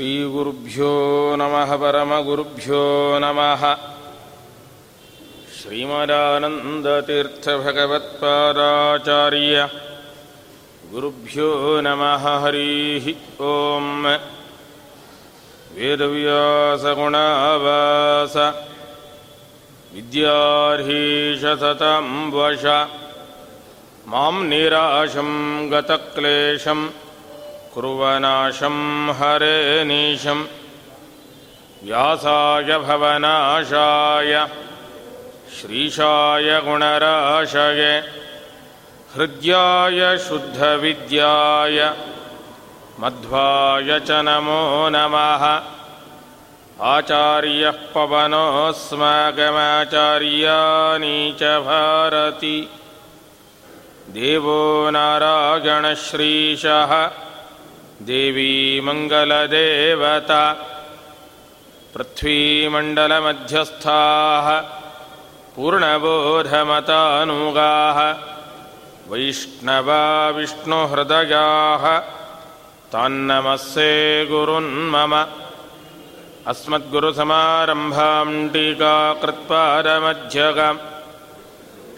श्रीगुरुभ्यो नमः परमगुरुभ्यो नमः। श्रीमदानन्दतीर्थभगवत्पादाचार्य गुरुभ्यो नमः हरिः ॐ वेदव्यासगुणावास विद्यार्हीशततं वश। मां निराशं गतक्लेशं कुर्वनाशं हरेनीशं व्यासाय भवनाशाय श्रीशाय गुणराशये हृद्याय शुद्धविद्याय मध्वाय च नमो नमः। आचार्यः पवनोऽस्माकमाचार्याणी च भारती। देवो नारायणश्रीशः देवी मङ्गलदेवता पृथ्वीमण्डलमध्यस्थाः पूर्णबोधमतानुगाः वैष्णवा विष्णुहृदयाः तान्नमस्ये गुरुन्मम अस्मद्गुरुसमारम्भां टीकाकृत्पादमध्यगाम्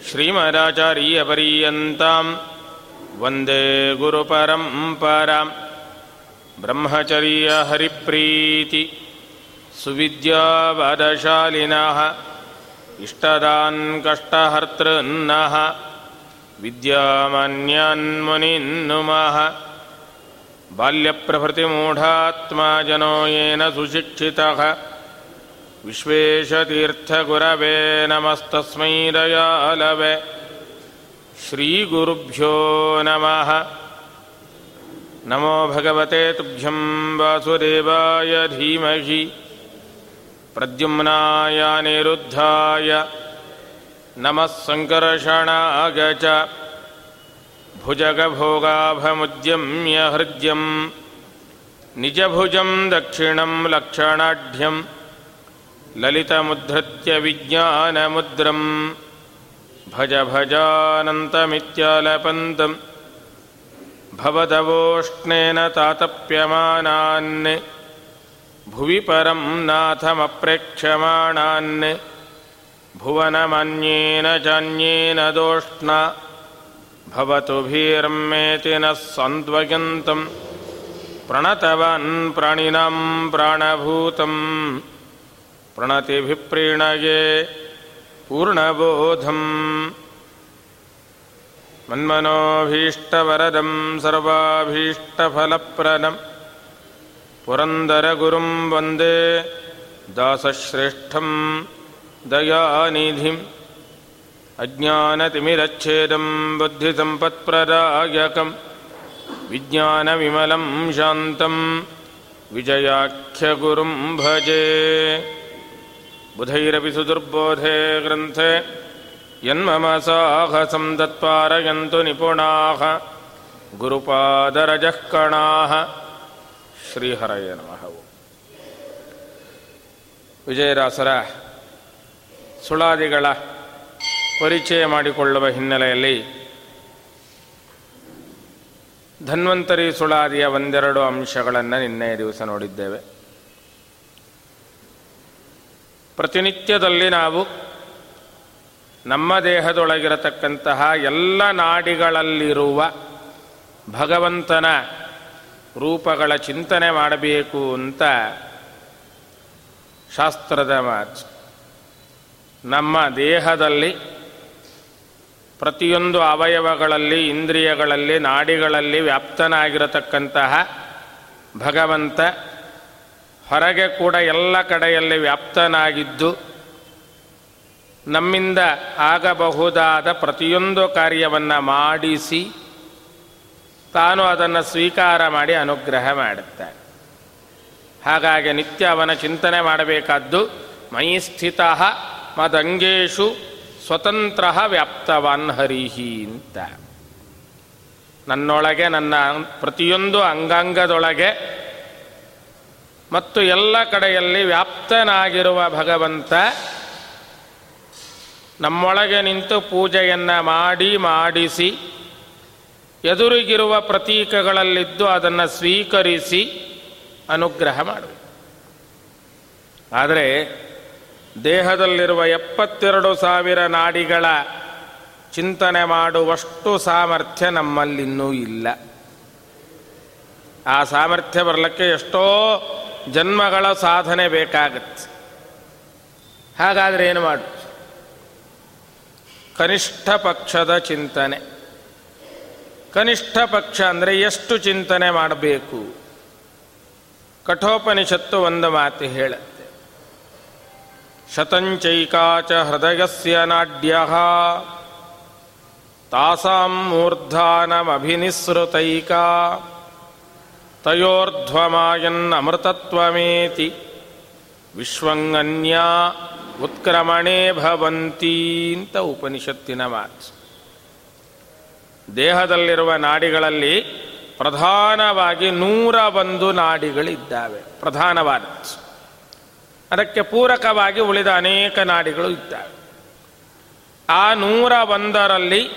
श्रीमदाचार्यपर्यन्तां वन्दे गुरुपरम्परां ब्रह्मचर्यहरिप्रीति सुविद्यावदशालिनः इष्टदान् कष्टहर्तृन्नः विद्यामान्यान्मुनिन्नुमः। बाल्यप्रभृतिमूढात्मा जनो येन सुशिक्षितः। विश्वेशतीर्थगुरवे नमस्तस्मै दयालवे। श्रीगुरुभ्यो नमः नमो भगवते तुभ्यं वासुदेवाय धीमहि प्रद्युम्नाय निरुद्धाय नमः सङ्कर्षणाय च भुजगभोगाभमुद्यम्य हृद्यं निजभुजं दक्षिणं लक्षणाढ्यं ललितमुद्धृत्य विज्ञानमुद्रं भज भजानन्तमित्यालपन्तं भवदवोष्णेन तातप्यमानान्। भुवि परं नाथमप्रेक्ष्यमाणान्। भुवनमन्येन चान्येन दोष्णा। भवतु भीर्मेति नः सन्द्वयन्तं प्रणतवान् प्राणिनां प्राणभूतं प्रणतिभिप्रीणये पूर्णबोधम् मन्मनोभीष्टवरदं सर्वाभीष्टफलप्रदम्। पुरन्दरगुरुं वन्दे दासश्रेष्ठं दयानिधिम्। अज्ञानतिमिरच्छेदं बुद्धिसम्पत्प्रदायकं विज्ञानविमलं शान्तं विजयाख्यगुरुं भजे। बुधैरपि सुदुर्बोधे ग्रन्थे यन्मम साहसं तत्पारयन्तु निपुणाः गुरुपादरजः कणाः ಶ್ರೀಹರಯ ನಮಃ ವಿಜಯದಾಸರ ಸುಳಾದಿಗಳ ಪರಿಚಯ ಮಾಡಿಕೊಳ್ಳುವ ಹಿನ್ನೆಲೆಯಲ್ಲಿ ಧನ್ವಂತರಿ ಸುಳಾದಿಯ ಒಂದೆರಡು ಅಂಶಗಳನ್ನು ನಿನ್ನೆಯ ದಿವಸ ನೋಡಿದ್ದೇವೆ ಪ್ರತಿನಿತ್ಯದಲ್ಲಿ ನಾವು ನಮ್ಮ ದೇಹದೊಳಗಿರತಕ್ಕಂತಹ ಎಲ್ಲ ನಾಡಿಗಳಲ್ಲಿರುವ ಭಗವಂತನ ರೂಪಗಳ ಚಿಂತನೆ ಮಾಡಬೇಕು ಅಂತ ಶಾಸ್ತ್ರದ ಮಾತು. ನಮ್ಮ ದೇಹದಲ್ಲಿ ಪ್ರತಿಯೊಂದು ಅವಯವಗಳಲ್ಲಿ, ಇಂದ್ರಿಯಗಳಲ್ಲಿ, ನಾಡಿಗಳಲ್ಲಿ ವ್ಯಾಪ್ತನಾಗಿರತಕ್ಕಂತಹ ಭಗವಂತ ಹೊರಗೆ ಕೂಡ ಎಲ್ಲ ಕಡೆಯಲ್ಲಿ ವ್ಯಾಪ್ತನಾಗಿದ್ದು ನಮ್ಮಿಂದ ಆಗಬಹುದಾದ ಪ್ರತಿಯೊಂದು ಕಾರ್ಯವನ್ನು ಮಾಡಿಸಿ ತಾನು ಅದನ್ನು ಸ್ವೀಕಾರ ಮಾಡಿ ಅನುಗ್ರಹ ಮಾಡುತ್ತಾನೆ. ಹಾಗಾಗಿ ನಿತ್ಯ ಅವನ ಚಿಂತನೆ ಮಾಡಬೇಕಾದ್ದು ಮೈ ಸ್ಥಿತ ಮದಂಗೇಶು ಸ್ವತಂತ್ರ ವ್ಯಾಪ್ತವಾನ್ ಹರಿಹಿ ಅಂತ. ನನ್ನೊಳಗೆ ನನ್ನ ಪ್ರತಿಯೊಂದು ಅಂಗಾಂಗದೊಳಗೆ ಮತ್ತು ಎಲ್ಲ ಕಡೆಯಲ್ಲಿ ವ್ಯಾಪ್ತನಾಗಿರುವ ಭಗವಂತ ನಮ್ಮೊಳಗೆ ನಿಂತು ಪೂಜೆಯನ್ನು ಮಾಡಿ ಮಾಡಿಸಿ, ಎದುರಿಗಿರುವ ಪ್ರತೀಕಗಳಲ್ಲಿದ್ದು ಅದನ್ನು ಸ್ವೀಕರಿಸಿ ಅನುಗ್ರಹ ಮಾಡಬೇಕು ಆದರೆ ದೇಹದಲ್ಲಿರುವ ಎಪ್ಪತ್ತೆರಡು ಸಾವಿರ ನಾಡಿಗಳ ಚಿಂತನೆ ಮಾಡುವಷ್ಟು ಸಾಮರ್ಥ್ಯ ನಮ್ಮಲ್ಲಿನ್ನೂ ಇಲ್ಲ. ಆ ಸಾಮರ್ಥ್ಯ ಬರಲಿಕ್ಕೆ ಎಷ್ಟೋ ಜನ್ಮಗಳ ಸಾಧನೆ ಬೇಕಾಗತ್ತೆ. ಹಾಗಾದರೆ ಏನು ಮಾಡು? ಕನಿಷ್ಠ ಪಕ್ಷದ ಚಿಂತನೆ. ಕನಿಷ್ಠ ಪಕ್ಷ ಅಂದರೆ ಎಷ್ಟು ಚಿಂತನೆ ಮಾಡಬೇಕು? ಕಠೋಪನಿಷತ್ತು ಒಂದು ಮಾತು ಹೇಳುತ್ತೆ. ಶತಂಚೈಕಾಚ ಹೃದಯಸ್ಯ ನಾಡ್ಯ. ತಾಸಾಂ ಮೂರ್ಧಾನಮಭಿನಿಸೃತೈಕಾ ತಯೋರ್ಧ್ವಮಾಯನ್ನಮೃತತ್ವಮೇತಿ. ವಿಶ್ವಂಗನ್ಯ ಉತ್ಕ್ರಮಣೆ ಭವಂತಿ ಅಂತ ಉಪನಿಷತ್ತಿನ ಮಾತು. ದೇಹದಲ್ಲಿರುವ ನಾಡಿಗಳಲ್ಲಿ ಪ್ರಧಾನವಾಗಿ ನೂರ ಒಂದು ನಾಡಿಗಳಿದ್ದಾವೆ. ಪ್ರಧಾನವಾದ. ಅದಕ್ಕೆ ಪೂರಕವಾಗಿ ಉಳಿದ ಅನೇಕ ನಾಡಿಗಳು ಇದ್ದಾವೆ. ಆ ನೂರ ಒಂದರಲ್ಲಿ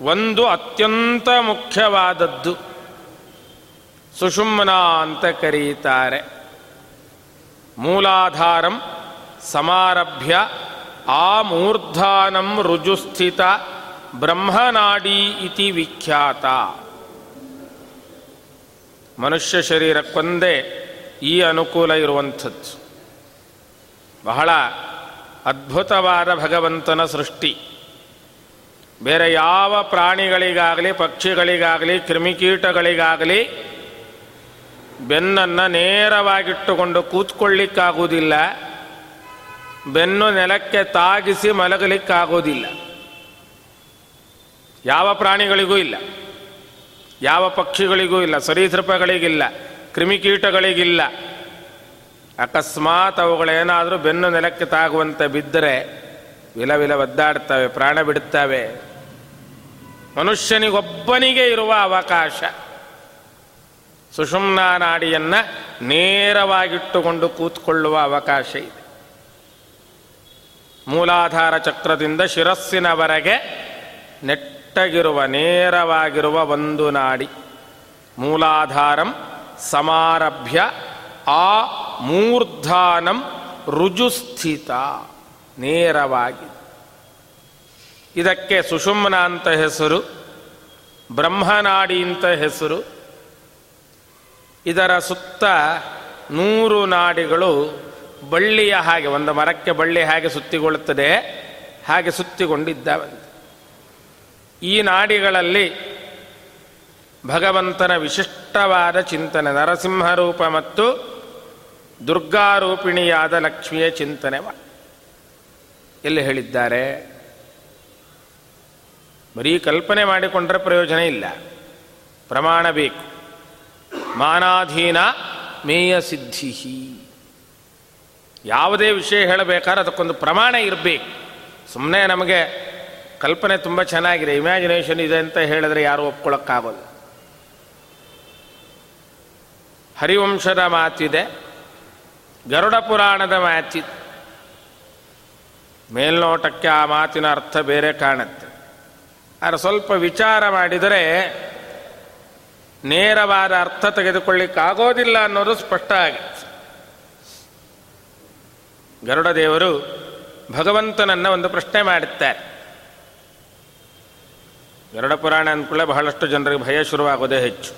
ಒಂದು ಅತ್ಯಂತ ಮುಖ್ಯವಾದದ್ದು ಸುಷುಮ್ನ ಅಂತ ಕರೀತಾರೆ. ಮೂಲಾಧಾರಂ ಸಮಾರಭ್ಯ ಆ ಮೂರ್ಧಾನಂ ರುಜುಸ್ಥಿತ ಬ್ರಹ್ಮನಾಡಿ ಇತಿ ವಿಖ್ಯಾತ. ಮನುಷ್ಯ ಶರೀರಕ್ಕೊಂದೇ ಈ ಅನುಕೂಲ ಇರುವಂಥದ್ದು. ಬಹಳ ಅದ್ಭುತವಾದ ಭಗವಂತನ ಸೃಷ್ಟಿ. ಬೇರೆ ಯಾವ ಪ್ರಾಣಿಗಳಿಗಾಗಲಿ, ಪಕ್ಷಿಗಳಿಗಾಗಲಿ, ಕ್ರಿಮಿಕೀಟಗಳಿಗಾಗಲಿ ಬೆನ್ನನ್ನು ನೇರವಾಗಿಟ್ಟುಕೊಂಡು ಕೂತ್ಕೊಳ್ಳಿಕ್ಕಾಗುವುದಿಲ್ಲ. ಬೆನ್ನು ನೆಲಕ್ಕೆ ತಾಗಿಸಿ ಮಲಗಲಿಕ್ಕಾಗೋದಿಲ್ಲ. ಯಾವ ಪ್ರಾಣಿಗಳಿಗೂ ಇಲ್ಲ. ಯಾವ ಪಕ್ಷಿಗಳಿಗೂ ಇಲ್ಲ. ಸರೀಸೃಪಗಳಿಗಿಲ್ಲ. ಕ್ರಿಮಿಕೀಟಗಳಿಗಿಲ್ಲ. ಅಕಸ್ಮಾತ್ ಅವುಗಳೇನಾದರೂ ಬೆನ್ನು ನೆಲಕ್ಕೆ ತಾಗುವಂತೆ ಬಿದ್ದರೆ ವಿಲ ವಿಲ ಒದ್ದಾಡ್ತವೆ, ಪ್ರಾಣ ಬಿಡುತ್ತವೆ. ಮನುಷ್ಯನಿಗೊಬ್ಬನಿಗೆ ಇರುವ ಅವಕಾಶ. ಸುಷುಮ್ನಾ ನಾಡಿಯನ್ನು ನೇರವಾಗಿಟ್ಟುಕೊಂಡು ಕೂತ್ಕೊಳ್ಳುವ ಅವಕಾಶ ಇದೆ. ಮೂಲಾಧಾರ ಚಕ್ರದಿಂದ ಶಿರಸ್ಸಿನವರೆಗೆ ನೆಟ್ಟಗಿರುವ ನೇರವಾಗಿರುವ ಒಂದು ನಾಡಿ. ಮೂಲಾಧಾರಂ ಸಮಾರಭ್ಯ ಆ ಮೂರ್ಧಾನಂ ರುಜುಸ್ಥಿತ, ನೇರವಾಗಿ. ಇದಕ್ಕೆ ಸುಷುಮ್ನ ಅಂತ ಹೆಸರು, ಬ್ರಹ್ಮನಾಡಿ ಅಂತ ಹೆಸರು. ಇದರ ಸುತ್ತ ನೂರು ನಾಡಿಗಳು ಬಳ್ಳಿಯ ಹಾಗೆ, ಒಂದು ಮರಕ್ಕೆ ಬಳ್ಳಿ ಹಾಗೆ ಸುತ್ತಿಗೊಳ್ಳುತ್ತದೆ, ಹಾಗೆ ಸುತ್ತಿಕೊಂಡಿದ್ದಾವಂತೆ ಈ ನಾಡಿಗಳಲ್ಲಿ ಭಗವಂತನ ವಿಶಿಷ್ಟವಾದ ಚಿಂತನೆ ನರಸಿಂಹರೂಪ ಮತ್ತು ದುರ್ಗಾರೂಪಿಣಿಯಾದ ಲಕ್ಷ್ಮಿಯ ಚಿಂತನೆ ಎಲ್ಲಿ ಹೇಳಿದ್ದಾರೆ? ಬರೀ ಕಲ್ಪನೆ ಮಾಡಿಕೊಂಡ್ರೆ ಪ್ರಯೋಜನ ಇಲ್ಲ. ಪ್ರಮಾಣ ಬೇಕು. ಮಾನಾಧೀನ ಮೇಯ ಸಿದ್ಧಿ ಯಾವುದೇ ವಿಷಯ ಹೇಳಬೇಕಾದ್ರೆ ಅದಕ್ಕೊಂದು ಪ್ರಮಾಣ ಇರಬೇಕು. ಸುಮ್ಮನೆ ನಮಗೆ ಕಲ್ಪನೆ ತುಂಬ ಚೆನ್ನಾಗಿದೆ. ಇಮ್ಯಾಜಿನೇಷನ್ ಇದೆ ಅಂತ ಹೇಳಿದ್ರೆ ಯಾರು ಒಪ್ಕೊಳ್ಳೋಕ್ಕಾಗೋಲ್ಲ. ಹರಿವಂಶದ ಮಾತಿದೆ. ಗರುಡ ಪುರಾಣದ ಮಾತಿದೆ ಮೇಲ್ನೋಟಕ್ಕೆ ಆ ಮಾತಿನ ಅರ್ಥ ಬೇರೆ ಕಾಣುತ್ತೆ. ಆದರೆ ಸ್ವಲ್ಪ ವಿಚಾರ ಮಾಡಿದರೆ ನೇರವಾದ ಅರ್ಥ ತೆಗೆದುಕೊಳ್ಳಿಕ್ಕಾಗೋದಿಲ್ಲ ಅನ್ನೋದು ಸ್ಪಷ್ಟ ಆಗುತ್ತೆ ಗರುಡ ದೇವರು ಭಗವಂತನನ್ನ ಒಂದು ಪ್ರಶ್ನೆ ಮಾಡುತ್ತಾರೆ. ಗರುಡ ಪುರಾಣ ಅಂದ್ಕೊಳ್ಳೆ ಬಹಳಷ್ಟು ಜನರಿಗೆ ಭಯ ಶುರುವಾಗೋದೇ ಹೆಚ್ಚು.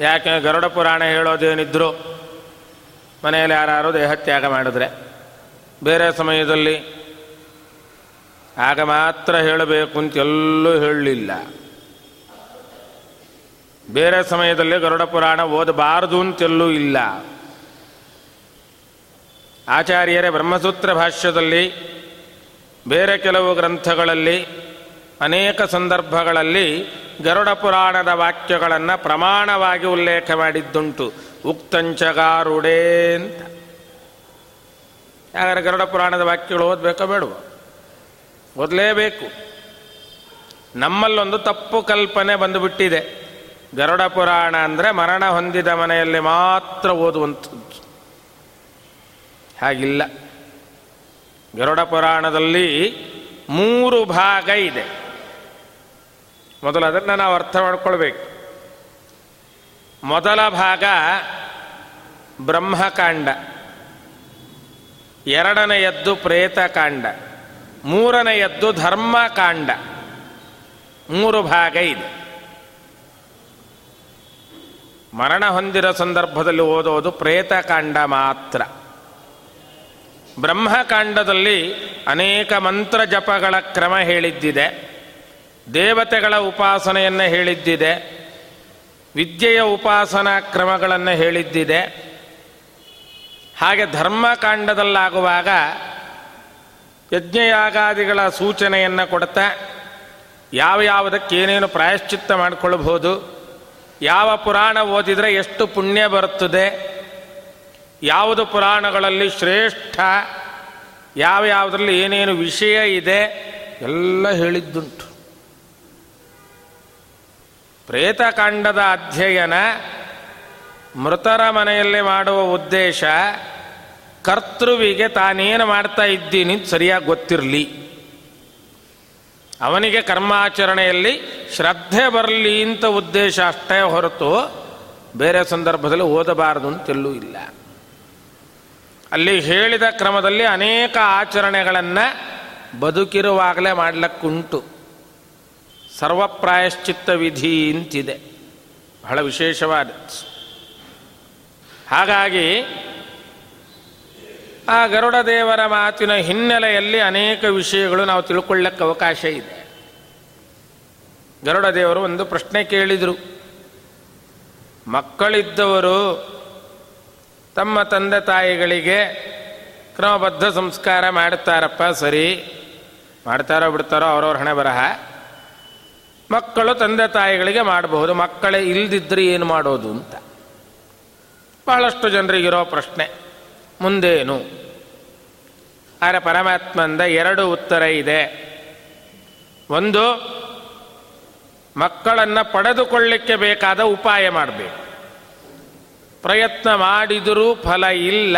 ಯಾಕೆ ಗರುಡ ಪುರಾಣ ಹೇಳೋದೇನಿದ್ರು ಮನೆಯಲ್ಲಿ ಯಾರು ದೇಹತ್ಯಾಗ ಮಾಡಿದ್ರೆ ಬೇರೆ ಸಮಯದಲ್ಲಿ ಆಗ ಮಾತ್ರ ಹೇಳಬೇಕು ಅಂತ ಎಲ್ಲೂ ಹೇಳಲಿಲ್ಲ. ಬೇರೆ ಸಮಯದಲ್ಲಿ ಗರುಡ ಪುರಾಣ ಓದಬಾರದು ಅಂತೆಲ್ಲೂ ಇಲ್ಲ. ಆಚಾರ್ಯರೇ ಬ್ರಹ್ಮಸೂತ್ರ ಭಾಷ್ಯದಲ್ಲಿ ಬೇರೆ ಕೆಲವು ಗ್ರಂಥಗಳಲ್ಲಿ, ಅನೇಕ ಸಂದರ್ಭಗಳಲ್ಲಿ ಗರುಡ ಪುರಾಣದ ವಾಕ್ಯಗಳನ್ನು ಪ್ರಮಾಣವಾಗಿ ಉಲ್ಲೇಖ ಮಾಡಿದ್ದುಂಟು. ಉಕ್ತಂಚಗಾರುಡೇ ಅಂತ. ಯಾಕಂದರೆ ಗರುಡ ಪುರಾಣದ ವಾಕ್ಯಗಳು ಓದಬೇಕೋ ಬೇಡುವ? ಓದಲೇಬೇಕು. ನಮ್ಮಲ್ಲೊಂದು ತಪ್ಪು ಕಲ್ಪನೆ ಬಂದುಬಿಟ್ಟಿದೆ. ಗರುಡ ಪುರಾಣ ಅಂದರೆ ಮರಣ ಹೊಂದಿದ ಮನೆಯಲ್ಲಿ ಮಾತ್ರ ಓದುವಂಥದ್ದು. ಹಾಗಿಲ್ಲ. ಗರುಡ ಪುರಾಣದಲ್ಲಿ ಮೂರು ಭಾಗ ಇದೆ. ಮೊದಲು ಅದನ್ನು ನಾವು ಅರ್ಥ ಮಾಡ್ಕೊಳ್ಬೇಕು. ಮೊದಲ ಭಾಗ ಬ್ರಹ್ಮಕಾಂಡ. ಎರಡನೆಯದ್ದು ಪ್ರೇತಕಾಂಡ. ಮೂರನೆಯದ್ದು ಧರ್ಮಕಾಂಡ. ಮೂರು ಭಾಗ ಇದೆ. ಮರಣ ಹೊಂದಿರೋ ಸಂದರ್ಭದಲ್ಲಿ ಓದೋದು ಪ್ರೇತಕಾಂಡ ಮಾತ್ರ. ಬ್ರಹ್ಮಕಾಂಡದಲ್ಲಿ ಅನೇಕ ಮಂತ್ರ ಜಪಗಳ ಕ್ರಮ ಹೇಳಿದ್ದಿದೆ. ದೇವತೆಗಳ ಉಪಾಸನೆಯನ್ನು ಹೇಳಿದ್ದಿದೆ. ವಿದ್ಯೆಯ ಉಪಾಸನಾ ಕ್ರಮಗಳನ್ನು ಹೇಳಿದ್ದಿದೆ. ಹಾಗೆ ಧರ್ಮಕಾಂಡದಲ್ಲಾಗುವಾಗ ಯಜ್ಞಯಾಗಾದಿಗಳ ಸೂಚನೆಯನ್ನು ಕೊಡ್ತಾ ಯಾವ ಯಾವುದಕ್ಕೆ ಏನೇನು ಪ್ರಾಯಶ್ಚಿತ್ತ ಮಾಡಿಕೊಳ್ಳಬಹುದು ಯಾವ ಪುರಾಣ ಓದಿದರೆ ಎಷ್ಟು ಪುಣ್ಯ ಬರುತ್ತದೆ ಯಾವುದು ಪುರಾಣಗಳಲ್ಲಿ ಶ್ರೇಷ್ಠ? ಯಾವ ಯಾವುದರಲ್ಲಿ ಏನೇನು ವಿಷಯ ಇದೆ? ಎಲ್ಲ ಹೇಳಿದ್ದುಂಟು. ಪ್ರೇತಕಾಂಡದ ಅಧ್ಯಯನ, ಮೃತರ ಮನೆಯಲ್ಲಿ ಮಾಡುವ ಉದ್ದೇಶ, ಕರ್ತೃವಿಗೆ ತಾನೇನು ಮಾಡ್ತಾ ಇದ್ದೀನಿ ಸರಿಯಾಗಿ ಗೊತ್ತಿರಲಿ. ಅವನಿಗೆ ಕರ್ಮಾಚರಣೆಯಲ್ಲಿ ಶ್ರದ್ಧೆ ಬರಲಿ ಅಂತ ಉದ್ದೇಶ ಅಷ್ಟೇ ಹೊರತು ಬೇರೆ ಸಂದರ್ಭದಲ್ಲಿ ಓದಬಾರದು ಅಂತೆಲ್ಲೂ ಇಲ್ಲ. ಅಲ್ಲಿ ಹೇಳಿದ ಕ್ರಮದಲ್ಲಿ ಅನೇಕ ಆಚರಣೆಗಳನ್ನು ಬದುಕಿರುವಾಗಲೇ ಮಾಡಲಿಕ್ಕುಂಟು. ಸರ್ವಪ್ರಾಯಶ್ಚಿತ್ತ ವಿಧಿ ಅಂತಿದೆ ಬಹಳ ವಿಶೇಷವಾದ. ಹಾಗಾಗಿ ಆ ಗರುಡ ದೇವರ ಮಾತಿನ ಹಿನ್ನೆಲೆಯಲ್ಲಿ ಅನೇಕ ವಿಷಯಗಳು ನಾವು ತಿಳ್ಕೊಳ್ಳಕ್ಕೆ ಅವಕಾಶ ಇದೆ. ಗರುಡ ದೇವರು ಒಂದು ಪ್ರಶ್ನೆ ಕೇಳಿದರು. ಮಕ್ಕಳಿದ್ದವರು ತಮ್ಮ ತಂದೆ ತಾಯಿಗಳಿಗೆ ಕ್ರಮಬದ್ಧ ಸಂಸ್ಕಾರ ಮಾಡ್ತಾರಪ್ಪ ಸರಿ. ಮಾಡ್ತಾರೋ ಬಿಡ್ತಾರೋ ಅವ್ರವ್ರ ಹಣೆ ಬರಹ. ಮಕ್ಕಳು ತಂದೆ ತಾಯಿಗಳಿಗೆ ಮಾಡಬಹುದು, ಮಕ್ಕಳೇ ಇಲ್ದಿದ್ರೆ ಏನು ಮಾಡೋದು ಅಂತ. ಬಹಳಷ್ಟು ಜನರಿಗಿರೋ ಪ್ರಶ್ನೆ, ಮುಂದೇನು? ಆದರೆ ಪರಮಾತ್ಮಂದ ಎರಡು ಉತ್ತರ ಇದೆ. ಒಂದು, ಮಕ್ಕಳನ್ನು ಪಡೆದುಕೊಳ್ಳಿಕ್ಕೆ ಬೇಕಾದ ಉಪಾಯ ಮಾಡಬೇಕು. ಪ್ರಯತ್ನ ಮಾಡಿದರೂ ಫಲ ಇಲ್ಲ.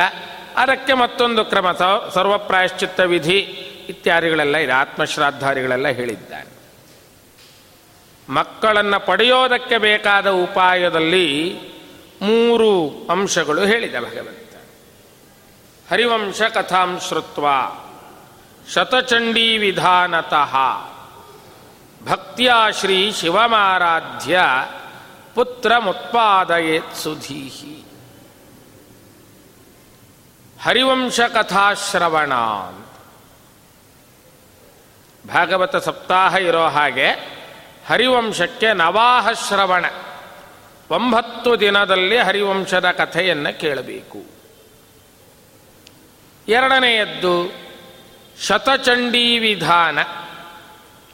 ಅದಕ್ಕೆ ಮತ್ತೊಂದು ಕ್ರಮ ಸರ್ವಪ್ರಾಯಶ್ಚಿತ್ತ ವಿಧಿ ಇತ್ಯಾದಿಗಳೆಲ್ಲ ಇದೆ. ಆತ್ಮಶ್ರಾದ್ದಾದಿಗಳೆಲ್ಲ ಹೇಳಿದ್ದಾರೆ ಮಕ್ಕಳನ್ನು ಪಡೆಯೋದಕ್ಕೆ ಬೇಕಾದ ಉಪಾಯದಲ್ಲಿ ಮೂರು ಅಂಶಗಳು ಹೇಳಿದ ಭಗವಂತ. ಹರಿವಂಶ ಕಥಾಂ ಶ್ರುತ್ವ ಶತಚಂಡೀ ವಿಧಾನತಃ. ಭಕ್ತಿಯ ಶ್ರೀ ಶಿವಮಾರಾಧ್ಯ ಪುತ್ರ ಮುತ್ಪಾದಯೇತ್ ಸುಧೀಹಿ. ಹರಿವಂಶ ಕಥಾಶ್ರವಣ ಭಾಗವತ ಸಪ್ತಾಹ ಇರೋ ಹಾಗೆ ಹರಿವಂಶಕ್ಕೆ ನವಾಹ ಶ್ರವಣ. ಒಂಬತ್ತು ದಿನದಲ್ಲಿ ಹರಿವಂಶದ ಕಥೆಯನ್ನು ಕೇಳಬೇಕು. ಎರಡನೆಯದ್ದು ಶತಚಂಡೀ ವಿಧಾನ.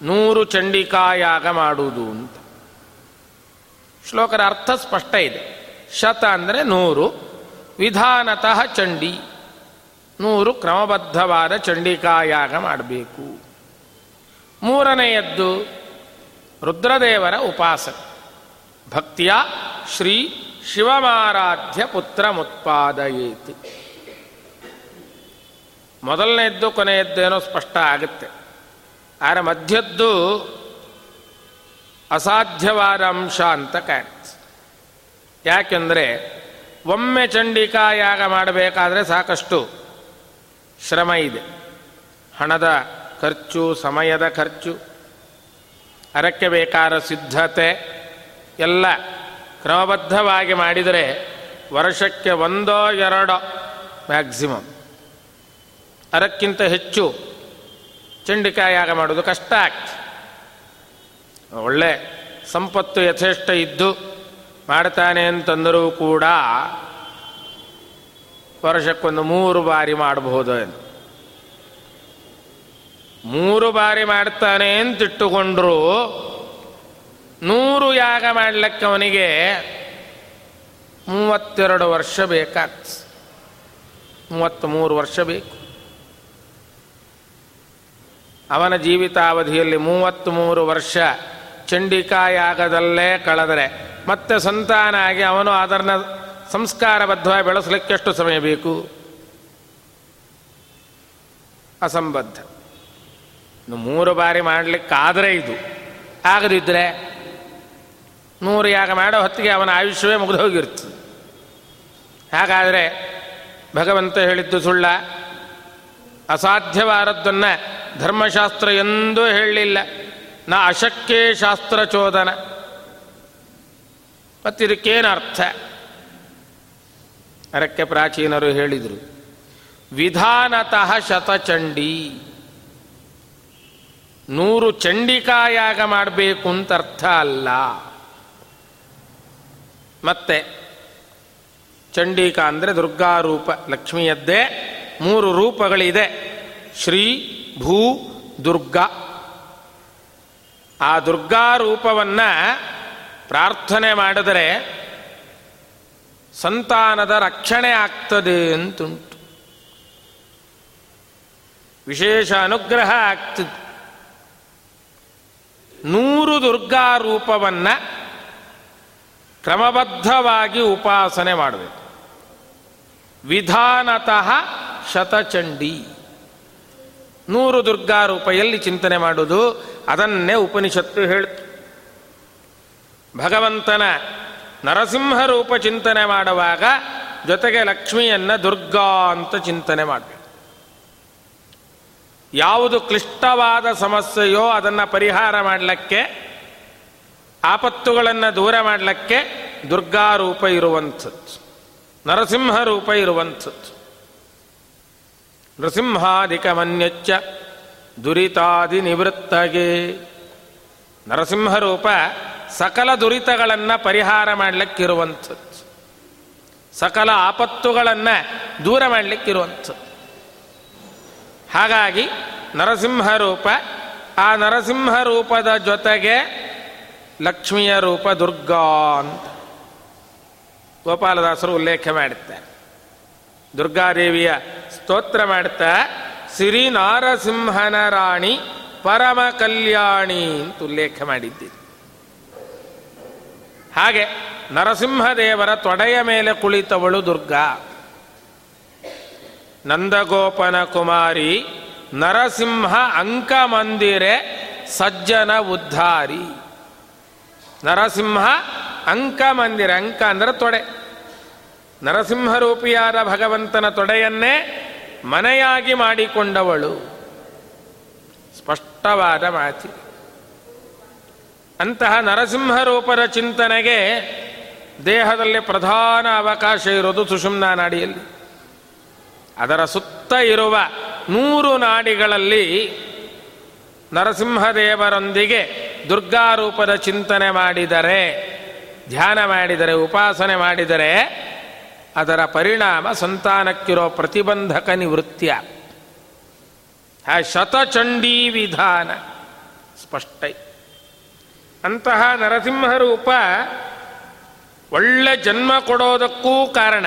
ನೂರು ಚಂಡಿಕಾಯಾಗ ಮಾಡುವುದು ಅಂತ. ಶ್ಲೋಕದ ಅರ್ಥ ಸ್ಪಷ್ಟ ಇದೆ. ಶತ ಅಂದರೆ ನೂರು, ವಿಧಾನತಃ ಚಂಡಿ. ನೂರು ಕ್ರಮಬದ್ಧವಾದ ಚಂಡಿಕಾಯಾಗ ಮಾಡಬೇಕು. ಮೂರನೆಯದ್ದು ರುದ್ರದೇವರ ಉಪಾಸನೆ. ಭಕ್ತಿಯ ಶ್ರೀ ಶಿವಮಾರಾಧ್ಯ ಪುತ್ರ ಮುತ್ಪಾದಯೇತಿ ಮೊದಲನೆಯದ್ದು ಕೊನೆಯದ್ದೇನೋ ಸ್ಪಷ್ಟ ಆಗುತ್ತೆ. ಆದರೆ ಮಧ್ಯದ್ದು ಅಸಾಧ್ಯವಾದ ಅಂಶ ಅಂತ ಕಾಣುತ್ತೆ. ಯಾಕೆಂದರೆ ಒಮ್ಮೆ ಚಂಡಿಕಾ ಯಾಗ ಮಾಡಬೇಕಾದ್ರೆ ಸಾಕಷ್ಟು ಶ್ರಮ ಇದೆ. ಹಣದ ಖರ್ಚು, ಸಮಯದ ಖರ್ಚು ಅದಕ್ಕೆ ಬೇಕಾದ ಸಿದ್ಧತೆ ಎಲ್ಲ ಕ್ರಮಬದ್ಧವಾಗಿ ಮಾಡಿದರೆ ವರ್ಷಕ್ಕೆ ಒಂದೋ ಎರಡೋ ಮ್ಯಾಕ್ಸಿಮಮ್. ಅದಕ್ಕಿಂತ ಹೆಚ್ಚು ಚಂಡಿಕಾಯಾಗ ಮಾಡೋದು ಕಷ್ಟ ಆಗ್ತದೆ. ಒಳ್ಳೆ ಸಂಪತ್ತು ಯಥೇಷ್ಟ ಇದ್ದು ಮಾಡ್ತಾನೆ ಅಂತಂದರೂ ಕೂಡ ವರ್ಷಕ್ಕೊಂದು ಮೂರು ಬಾರಿ ಮಾಡಬಹುದು ಮೂರು ಬಾರಿ ಮಾಡ್ತಾನೆ ಅಂತಿಟ್ಟುಕೊಂಡ್ರು ನೂರು ಯಾಗ ಮಾಡಲಿಕ್ಕೆ ಅವನಿಗೆ ಮೂವತ್ತೆರಡು ವರ್ಷ ಬೇಕಾಗ್ತದೆ. ಮೂವತ್ತ್ಮೂರು ವರ್ಷ ಬೇಕು. ಅವನ ಜೀವಿತಾವಧಿಯಲ್ಲಿ ಮೂವತ್ತ್ಮೂರು ವರ್ಷ ಚಂಡಿಕಾಯಾಗದಲ್ಲೇ ಕಳೆದರೆ ಮತ್ತೆ ಸಂತಾನ ಆಗಿ ಅವನು ಅದನ್ನು ಸಂಸ್ಕಾರಬದ್ಧವಾಗಿ ಬೆಳೆಸಲಿಕ್ಕೆ ಎಷ್ಟು ಸಮಯ ಬೇಕು? ಅಸಂಬದ್ಧ. ಮೂರು ಬಾರಿ ಮಾಡಲಿಕ್ಕಾದರೆ ಇದು. ಆಗದಿದ್ದರೆ ನೂರು ಯಾಗ ಮಾಡೋ ಹೊತ್ತಿಗೆ ಅವನ ಆಯುಷ್ಯವೇ ಮುಗಿದು ಹೋಗಿರ್ತದೆ ಹಾಗಾದರೆ ಭಗವಂತ ಹೇಳಿದ್ದು ಸುಳ್ಳ. ಅಸಾಧ್ಯವಾದದ್ದನ್ನು ಧರ್ಮಶಾಸ್ತ್ರ ಎಂದೂ ಹೇಳಲಿಲ್ಲ. ನ ಅಶಕ್ಯೇ ಶಾಸ್ತ್ರ ಚೋದನ ಮತ್ತಿದಕ್ಕೇನು ಅರ್ಥ ಅದಕ್ಕೆ ಪ್ರಾಚೀನರು ಹೇಳಿದರು. ವಿಧಾನತಃ ಶತಚಂಡಿ. ನೂರು ಚಂಡಿಕಾಯಾಗ ಮಾಡಬೇಕು ಅಂತ ಅರ್ಥ ಅಲ್ಲ. ಮತ್ತೆ ಚಂಡಿಕಾ ಅಂದರೆ ದುರ್ಗಾರೂಪ ಲಕ್ಷ್ಮಿಯದ್ದೇ ಮೂರು ರೂಪಗಳಿದೆ. ಶ್ರೀ, ಭೂ, ದುರ್ಗಾ. ಆ ದುರ್ಗಾ ರೂಪವನ್ನು ಪ್ರಾರ್ಥನೆ ಮಾಡಿದರೆ ಸಂತಾನದ ರಕ್ಷಣೆ ಆಗ್ತದೆ ಅಂತುಂಟು ವಿಶೇಷ ಅನುಗ್ರಹ ಆಗ್ತದೆ. ನೂರು ದುರ್ಗಾ ರೂಪವನ್ನ ಕ್ರಮಬದ್ಧವಾಗಿ ಉಪಾಸನೆ ಮಾಡಬೇಕು. ವಿಧಾನತಃ ಶತಚಂಡಿ. ನೂರು ದುರ್ಗಾ ರೂಪ ಎಲ್ಲಿ ಚಿಂತನೆ ಮಾಡುವುದು ಅದನ್ನೇ ಉಪನಿಷತ್ತು ಹೇಳ್ತು ಭಗವಂತನ ನರಸಿಂಹ ರೂಪ ಚಿಂತನೆ ಮಾಡುವಾಗ ಜೊತೆಗೆ ಲಕ್ಷ್ಮಿಯನ್ನ ದುರ್ಗಾ ಅಂತ ಚಿಂತನೆ ಮಾಡಬೇಕು. ಯಾವುದು ಕ್ಲಿಷ್ಟವಾದ ಸಮಸ್ಯೆಯೋ ಅದನ್ನು ಪರಿಹಾರ ಮಾಡಲಿಕ್ಕೆ, ಆಪತ್ತುಗಳನ್ನು ದೂರ ಮಾಡಲಿಕ್ಕೆ ದುರ್ಗಾ ರೂಪ ಇರುವಂಥದ್ದು. ನರಸಿಂಹ ರೂಪ ಇರುವಂಥದ್ದು. ನೃಸಿಂಹಾಧಿಕ ಮನ್ಯಚ್ಚ ದುರಿತಾದಿ ನಿವೃತ್ತಗೆ ನರಸಿಂಹ ರೂಪ ಸಕಲ ದುರಿತಗಳನ್ನು ಪರಿಹಾರ ಮಾಡಲಿಕ್ಕಿರುವಂಥದ್ದು. ಸಕಲ ಆಪತ್ತುಗಳನ್ನು ದೂರ ಮಾಡಲಿಕ್ಕಿರುವಂಥದ್ದು. ಹಾಗಾಗಿ ನರಸಿಂಹ ರೂಪ, ಆ ನರಸಿಂಹ ರೂಪದ ಜೊತೆಗೆ ಲಕ್ಷ್ಮಿಯ ರೂಪ ದುರ್ಗಾ ಅಂತ ಗೋಪಾಲದಾಸರು ಉಲ್ಲೇಖ ಮಾಡುತ್ತಾರೆ ದುರ್ಗಾದೇವಿಯ ಸ್ತೋತ್ರ ಮಾಡ್ತಾ ಸಿರಿ ನಾರಸಿಂಹನ ರಾಣಿ ಪರಮ ಕಲ್ಯಾಣಿ ಅಂತ ಉಲ್ಲೇಖ ಮಾಡಿದ್ದೀರಿ ಹಾಗೆ ನರಸಿಂಹದೇವರ ತೊಡೆಯ ಮೇಲೆ ಕುಳಿತವಳು ದುರ್ಗಾ. ನಂದಗೋಪನ ಕುಮಾರಿ ನರಸಿಂಹ ಅಂಕ ಮಂದಿರೆ ಸಜ್ಜನ ಉದ್ಧಾರಿ. ನರಸಿಂಹ ಅಂಕ ಮಂದಿರ, ಅಂಕ ಅಂದರೆ ತೊಡೆ. ನರಸಿಂಹರೂಪಿಯಾದ ಭಗವಂತನ ತೊಡೆಯನ್ನೇ ಮನೆಯಾಗಿ ಮಾಡಿಕೊಂಡವಳು. ಸ್ಪಷ್ಟವಾದ ಮಾತಿ ಅಂತಹ ನರಸಿಂಹರೂಪದ ಚಿಂತನೆಗೆ ದೇಹದಲ್ಲಿ ಪ್ರಧಾನ ಅವಕಾಶ ಇರೋದು ಸುಷುಮ್ನ ನಾಡಿಯಲ್ಲಿ. ಅದರ ಸುತ್ತ ಇರುವ ನೂರು ನಾಡಿಗಳಲ್ಲಿ ನರಸಿಂಹದೇವರೊಂದಿಗೆ ದುರ್ಗಾರೂಪದ ಚಿಂತನೆ ಮಾಡಿದರೆ, ಧ್ಯಾನ ಮಾಡಿದರೆ, ಉಪಾಸನೆ ಮಾಡಿದರೆ, ಅದರ ಪರಿಣಾಮ ಸಂತಾನಕ್ಕಿರೋ ಪ್ರತಿಬಂಧಕ ನಿವೃತ್ತಿಯ. ಆ ಶತಚಂಡೀ ವಿಧಾನ ಸ್ಪಷ್ಟ. ಅಂತಹ ನರಸಿಂಹ ರೂಪ ಒಳ್ಳೆ ಜನ್ಮ ಕೊಡೋದಕ್ಕೂ ಕಾರಣ.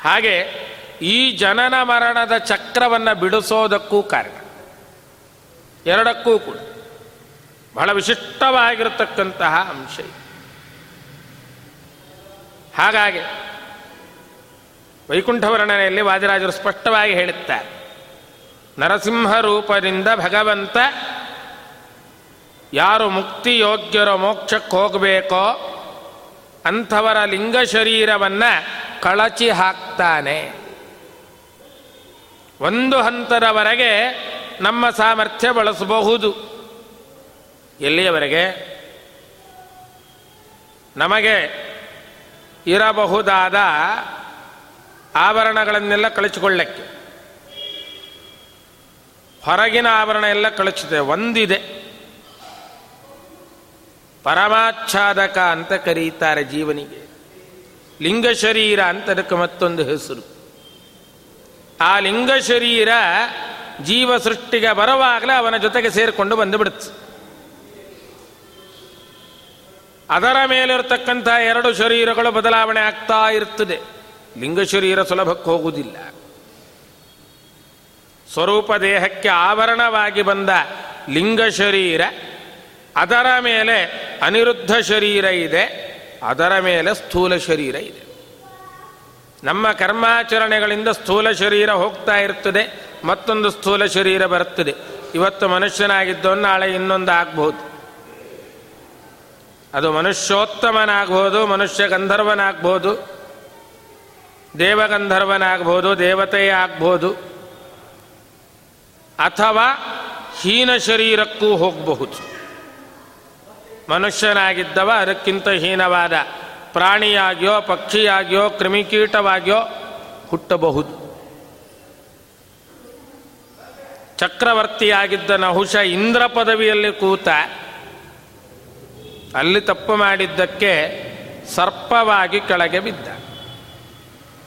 ಹಾಗೆ ಈ ಜನನ ಮರಣದ ಚಕ್ರವನ್ನು ಬಿಡಿಸೋದಕ್ಕೂ ಕಾರಣ. ಎರಡಕ್ಕೂ ಕೂಡ. ಬಹಳ ವಿಶಿಷ್ಟವಾಗಿರತಕ್ಕಂತಹ ಅಂಶ ಹಾಗಾಗಿ ವೈಕುಂಠ ವರ್ಣನೆಯಲ್ಲಿ ವಾದಿರಾಜರು ಸ್ಪಷ್ಟವಾಗಿ ಹೇಳುತ್ತಾರೆ. ನರಸಿಂಹ ರೂಪದಿಂದ ಭಗವಂತ ಯಾರು ಮುಕ್ತಿ ಯೋಗ್ಯರ ಮೋಕ್ಷಕ್ಕೆ ಹೋಗಬೇಕೋ ಅಂಥವರ ಲಿಂಗ ಶರೀರವನ್ನು ಕಳಚಿ ಹಾಕ್ತಾನೆ. ಒಂದು ಹಂತದವರೆಗೆ ನಮ್ಮ ಸಾಮರ್ಥ್ಯ ಬಳಸಬಹುದು. ಎಲ್ಲಿಯವರೆಗೆ? ನಮಗೆ ಇರಬಹುದಾದ ಆಭರಣಗಳನ್ನೆಲ್ಲ ಕಳಚಿಕೊಳ್ಳಕ್ಕೆ. ಹೊರಗಿನ ಆಭರಣ ಎಲ್ಲ ಕಳಚಿದೆ, ಒಂದಿದೆ. ಪರಮಾಚ್ಛಾದಕ ಅಂತ ಕರೀತಾರೆ ಜೀವನಿಗೆ. ಲಿಂಗ ಶರೀರ ಅಂತ ಅದಕ್ಕೆ ಮತ್ತೊಂದು ಹೆಸರು. ಆ ಲಿಂಗ ಶರೀರ ಜೀವ ಸೃಷ್ಟಿಗೆ ಬರುವಾಗಲೇ ಅವನ ಜೊತೆಗೆ ಸೇರಿಕೊಂಡು ಬಂದು ಬಿಡುತ್ತೆ ಅದರ ಮೇಲಿರತಕ್ಕಂಥ ಎರಡು ಶರೀರಗಳು ಬದಲಾವಣೆ ಆಗ್ತಾ ಇರ್ತದೆ. ಲಿಂಗ ಶರೀರ ಸುಲಭಕ್ಕೆ ಹೋಗುವುದಿಲ್ಲ. ಸ್ವರೂಪ ದೇಹಕ್ಕೆ ಆವರಣವಾಗಿ ಬಂದ ಲಿಂಗ ಶರೀರ ಅದರ ಮೇಲೆ ಅನಿರುದ್ಧ ಶರೀರ ಇದೆ, ಅದರ ಮೇಲೆ ಸ್ಥೂಲ ಶರೀರ ಇದೆ. ನಮ್ಮ ಕರ್ಮಾಚರಣೆಗಳಿಂದ ಸ್ಥೂಲ ಶರೀರ ಹೋಗ್ತಾ ಇರ್ತದೆ, ಮತ್ತೊಂದು ಸ್ಥೂಲ ಶರೀರ ಬರುತ್ತದೆ. ಇವತ್ತು ಮನುಷ್ಯನಾಗಿದ್ದವನು ನಾಳೆ ಇನ್ನೊಂದು ಆಗ್ಬಹುದು ಅದು ಮನುಷ್ಯೋತ್ತಮನಾಗ್ಬೋದು, ಮನುಷ್ಯ ಗಂಧರ್ವನಾಗ್ಬೋದು, ದೇವಗಂಧರ್ವನಾಗ್ಬೋದು, ದೇವತೆ ಆಗ್ಬೋದು, ಅಥವಾ ಹೀನ ಶರೀರಕ್ಕೂ ಹೋಗಬಹುದು. ಮನುಷ್ಯನಾಗಿದ್ದವ, ಅದಕ್ಕಿಂತ ಹೀನವಾದ ಪ್ರಾಣಿಯಾಗಿಯೋ, ಪಕ್ಷಿಯಾಗಿಯೋ, ಕ್ರಿಮಿಕೀಟವಾಗಿಯೋ ಹುಟ್ಟಬಹುದು. ಚಕ್ರವರ್ತಿಯಾಗಿದ್ದ ನಹುಷ ಇಂದ್ರ ಪದವಿಯಲ್ಲಿ ಕೂತ ಅಲ್ಲಿ ತಪ್ಪು ಮಾಡಿದ್ದಕ್ಕೆ ಸರ್ಪವಾಗಿ ಕೆಳಗೆ ಬಿದ್ದ.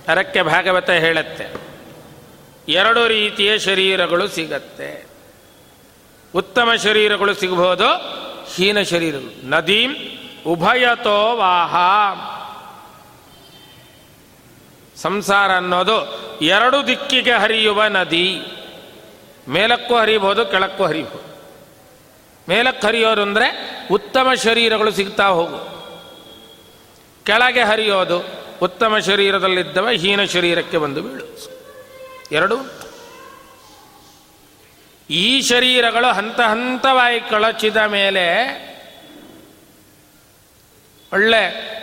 ಅದಕ್ಕೆ ಭಾಗವತ ಹೇಳುತ್ತೆ, ಎರಡು ರೀತಿಯ ಶರೀರಗಳು ಸಿಗತ್ತೆ. ಉತ್ತಮ ಶರೀರಗಳು ಸಿಗಬಹುದು ಹೀನ ಶರೀರಗಳು ನದೀಂ ಉಭಯತೋ ವಾಹ ಸಂಸಾರ ಅನ್ನೋದು ಎರಡು ದಿಕ್ಕಿಗೆ ಹರಿಯುವ ನದಿ. ಮೇಲಕ್ಕೂ ಹರಿಬಹುದು ಕೆಳಕ್ಕೂ ಹರಿಬಹುದು ಮೇಲಕ್ಕೆ ಹರಿಯೋರು ಅಂದರೆ ಉತ್ತಮ ಶರೀರಗಳು ಸಿಗ್ತಾ ಹೋಗು. ಕೆಳಗೆ ಹರಿಯೋದು ಉತ್ತಮ ಶರೀರದಲ್ಲಿದ್ದವ ಹೀನ ಶರೀರಕ್ಕೆ ಬಂದು ಬೀಳು ಎರಡು ಈ ಶರೀರಗಳು ಹಂತ ಹಂತವಾಗಿ ಕಳಚಿದ ಮೇಲೆ ಒಳ್ಳೆ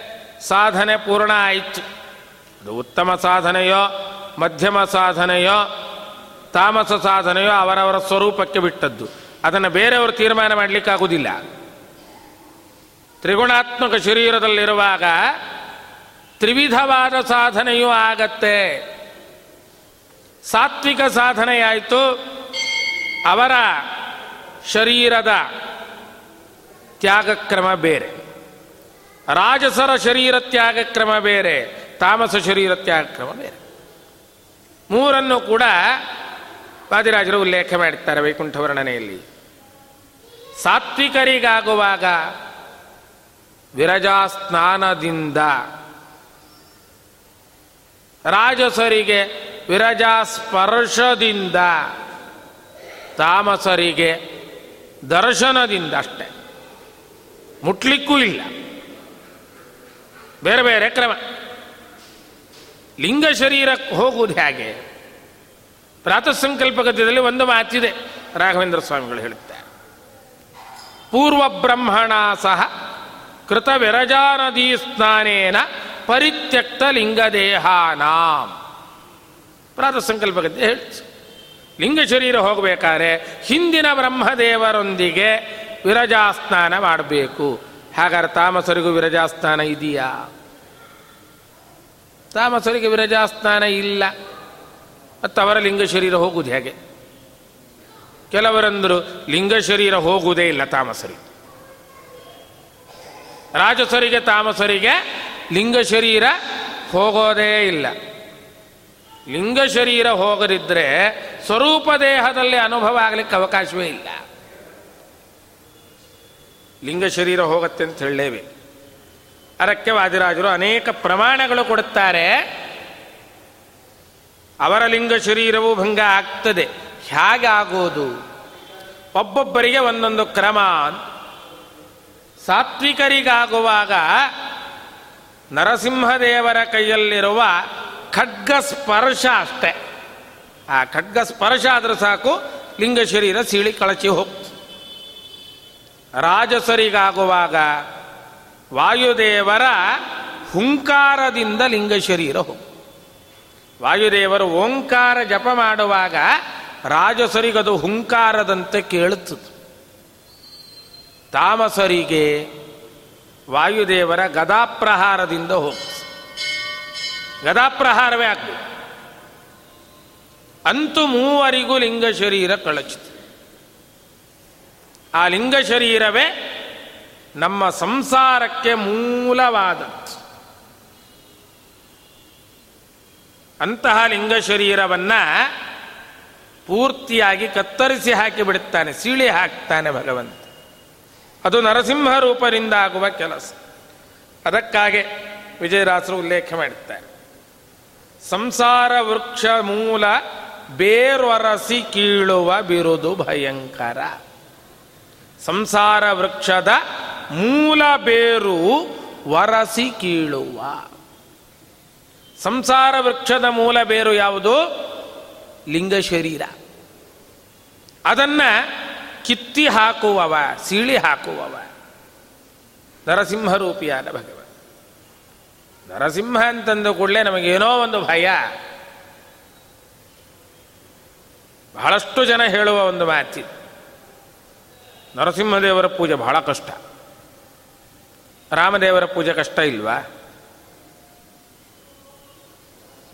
ಸಾಧನೆ ಪೂರ್ಣ ಆಯಿತು. ಅದು ಉತ್ತಮ ಸಾಧನೆಯೋ, ಮಧ್ಯಮ ಸಾಧನೆಯೋ, ತಾಮಸ ಸಾಧನೆಯೋ ಅವರವರ ಸ್ವರೂಪಕ್ಕೆ ಬಿಟ್ಟದ್ದು. ಅದನ್ನು ಬೇರೆಯವರು ತೀರ್ಮಾನ ಮಾಡಲಿಕ್ಕಾಗುವುದಿಲ್ಲ ತ್ರಿಗುಣಾತ್ಮಕ ಶರೀರದಲ್ಲಿರುವಾಗ ತ್ರಿವಿಧವಾದ ಸಾಧನೆಯೂ ಆಗತ್ತೆ. ಸಾತ್ವಿಕ ಸಾಧನೆಯಾಯಿತು. ಅವರ ಶರೀರದ ತ್ಯಾಗಕ್ರಮ ಬೇರೆ. ರಾಜಸರ ಶರೀರ ತ್ಯಾಗಕ್ರಮ ಬೇರೆ, ತಾಮಸ ಶರೀರ ತ್ಯಾಗಕ್ರಮ ಬೇರೆ. ಮೂರನ್ನು ಕೂಡ ವಾದಿರಾಜರು ಉಲ್ಲೇಖ ಮಾಡುತ್ತಾರೆ ವೈಕುಂಠ ವರ್ಣನೆಯಲ್ಲಿ ಸಾತ್ವಿಕರಿಗಾಗುವಾಗ ವಿರಜಾ ಸ್ನಾನದಿಂದ ರಾಜಸರಿಗೆ ವಿರಜಾ ಸ್ಪರ್ಶದಿಂದ ತಾಮಸರಿಗೆ ದರ್ಶನದಿಂದ ಅಷ್ಟೆ. ಮುಟ್ಲಿಕ್ಕೂ ಇಲ್ಲ. ಬೇರೆ ಬೇರೆ ಕ್ರಮ. ಲಿಂಗ ಶರೀರಕ್ಕೆ ಹೋಗುವುದು ಹೇಗೆ? ಪ್ರಾತಃ ಸಂಕಲ್ಪ ಗದ್ಯದಲ್ಲಿ ಒಂದು ಮಾತಿದೆ, ರಾಘವೇಂದ್ರ ಸ್ವಾಮಿಗಳು ಹೇಳುತ್ತಾರೆ. ಪೂರ್ವ ಬ್ರಹ್ಮಣ ಸಹ ಕೃತ ವಿರಜಾ ನದಿ ಸ್ನಾನೇನ ಪರಿತ್ಯಕ್ತ ಲಿಂಗದೇಹಾನಾಂ. ಪ್ರಾತಃ ಸಂಕಲ್ಪ ಗದ್ಯ ಹೇಳಿ ಲಿಂಗ ಶರೀರ ಹೋಗಬೇಕಾದ್ರೆ ಹಿಂದಿನ ಬ್ರಹ್ಮದೇವರೊಂದಿಗೆ ವಿರಜಾಸ್ನಾನ ಮಾಡಬೇಕು. ಹಾಗಾದ್ರೆ ತಾಮಸರಿಗೂ ವಿರಜಾಸ್ನಾನ ಇದೆಯಾ? ತಾಮಸರಿಗೆ ವಿರಜಾಸ್ನಾನ ಇಲ್ಲ. ಮತ್ತು ಅವರ ಲಿಂಗ ಶರೀರ ಹೋಗುವುದು ಹೇಗೆ? ಕೆಲವರಂದರು ಲಿಂಗ ಶರೀರ ಹೋಗುವುದೇ ಇಲ್ಲ ತಾಮಸರಿಗೆ ರಾಜಸರಿಗೆ ತಾಮಸರಿಗೆ ಲಿಂಗ ಶರೀರ ಹೋಗೋದೇ ಇಲ್ಲ. ಲಿಂಗ ಶರೀರ ಹೋಗದಿದ್ದರೆ ಸ್ವರೂಪ ದೇಹದಲ್ಲಿ ಅನುಭವ ಆಗಲಿಕ್ಕೆ ಅವಕಾಶವೇ ಇಲ್ಲ. ಲಿಂಗ ಶರೀರ ಹೋಗುತ್ತೆ ಅಂತ ಹೇಳಲೇವೆ ಅದಕ್ಕೆ ವಾದಿರಾಜರು ಅನೇಕ ಪ್ರಮಾಣಗಳು ಕೊಡುತ್ತಾರೆ. ಅವರ ಲಿಂಗ ಶರೀರವು ಭಂಗ ಆಗ್ತದೆ. ಹೇಗೆ ಆಗೋದು? ಒಬ್ಬೊಬ್ಬರಿಗೆ ಒಂದೊಂದು ಕ್ರಮ. ಸಾತ್ವಿಕರಿಗಾಗುವಾಗ ನರಸಿಂಹದೇವರ ಕೈಯಲ್ಲಿರುವ ಖಡ್ಗ ಸ್ಪರ್ಶ ಅಷ್ಟೆ. ಆ ಖಡ್ಗ ಸ್ಪರ್ಶ ಆದರೆ ಸಾಕು, ಲಿಂಗ ಶರೀರ ಸೀಳಿ ಕಳಚಿ ಹೋಗ್ತು ರಾಜಸರಿಗಾಗುವಾಗ ವಾಯುದೇವರ ಹುಂಕಾರದಿಂದ ಲಿಂಗ ಶರೀರ ಹೋಗ್ತು ವಾಯುದೇವರು ಓಂಕಾರ ಜಪ ಮಾಡುವಾಗ ರಾಜಸರಿಗದು ಹುಂಕಾರದಂತೆ ಕೇಳುತ್ತದೆ. ತಾಮಸರಿಗೆ ವಾಯುದೇವರ ಗದಾಪ್ರಹಾರದಿಂದ ಹೋಗ್ತದೆ ಗದಾಪ್ರಹಾರವೇ ಆಗ್ತದೆ ಅಂತೂ ಮೂವರಿಗೂ ಲಿಂಗ ಶರೀರ ಕಳಚಿತು. ಆ ಲಿಂಗ ಶರೀರವೇ ನಮ್ಮ ಸಂಸಾರಕ್ಕೆ ಮೂಲವಾದದ್ದು. ಅಂತಹ ಲಿಂಗ ಶರೀರವನ್ನ ಪೂರ್ತಿಯಾಗಿ ಕತ್ತರಿಸಿ ಹಾಕಿ ಬಿಡುತ್ತಾನೆ, ಸೀಳಿ ಹಾಕ್ತಾನೆ ಭಗವಂತ. ಅದು ನರಸಿಂಹ ರೂಪದಿಂದ ಆಗುವ ಕೆಲಸ. ಅದಕ್ಕಾಗೆ ವಿಜಯರಾಸರು ಉಲ್ಲೇಖ ಮಾಡುತ್ತಾರೆ. ಸಂಸಾರ ವೃಕ್ಷ ಮೂಲ ಬೇರ್ವರಸಿ ಕೀಳುವ ಬಿರುದು ಭಯಂಕರ. ಸಂಸಾರ ವೃಕ್ಷದ ಮೂಲ ಬೇರು ವರಸಿ ಕೀಳುವ. ಸಂಸಾರ ವೃಕ್ಷದ ಮೂಲ ಬೇರು ಯಾವುದು? ಲಿಂಗ ಶರೀರ. ಅದನ್ನ ಕಿತ್ತಿ ಹಾಕುವವ, ಸೀಳಿ ಹಾಕುವವ. ನರಸಿಂಹರೂಪಿಯಾದ ಭಗವ ನರಸಿಂಹ ಅಂತಂದು ಕೂಡಲೇ ನಮಗೇನೋ ಒಂದು ಭಯ. ಬಹಳಷ್ಟು ಜನ ಹೇಳುವ ಒಂದು ಮಾತಿ. ನರಸಿಂಹದೇವರ ಪೂಜೆ ಬಹಳ ಕಷ್ಟ. ರಾಮದೇವರ ಪೂಜೆ ಕಷ್ಟ ಇಲ್ವಾ?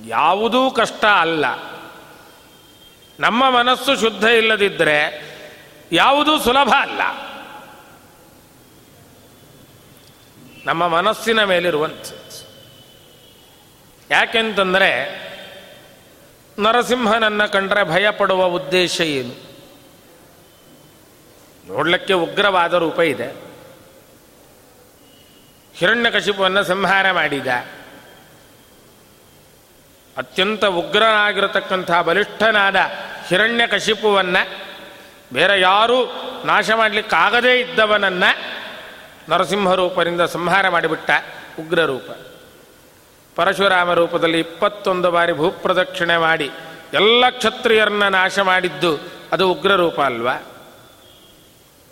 ಯಾವುದೂ ಕಷ್ಟ ಅಲ್ಲ. ನಮ್ಮ ಮನಸ್ಸು ಶುದ್ಧ ಇಲ್ಲದಿದ್ದರೆ ಯಾವುದೂ ಸುಲಭ ಅಲ್ಲ. ನಮ್ಮ ಮನಸ್ಸಿನ ಮೇಲಿರುವಂಥದ್ದು. ಯಾಕೆಂತಂದರೆ ನರಸಿಂಹನನ್ನು ಕಂಡ್ರೆ ಭಯಪಡುವ ಉದ್ದೇಶ ಏನು? ನೋಡಲಿಕ್ಕೆ ಉಗ್ರವಾದ ರೂಪ ಇದೆ. ಹಿರಣ್ಯಕಶಿಪುವನ್ನು ಸಂಹಾರ ಮಾಡಿದ. ಅತ್ಯಂತ ಉಗ್ರನಾಗಿರತಕ್ಕಂಥ ಬಲಿಷ್ಠನಾದ ಹಿರಣ್ಯಕಶಿಪುವನ್ನು ಬೇರೆ ಯಾರೂ ನಾಶ ಮಾಡಲಿಕ್ಕಾಗದೇ ಇದ್ದವನನ್ನು ನರಸಿಂಹ ರೂಪದಿಂದ ಸಂಹಾರ ಮಾಡಿಬಿಟ್ಟ ಉಗ್ರ ರೂಪ ಪರಶುರಾಮ ರೂಪದಲ್ಲಿ ಇಪ್ಪತ್ತೊಂದು ಬಾರಿ ಭೂಪ್ರದಕ್ಷಿಣೆ ಮಾಡಿ ಎಲ್ಲ ಕ್ಷತ್ರಿಯರನ್ನ ನಾಶ ಮಾಡಿದ್ದು ಅದು ಉಗ್ರ ರೂಪ ಅಲ್ವಾ?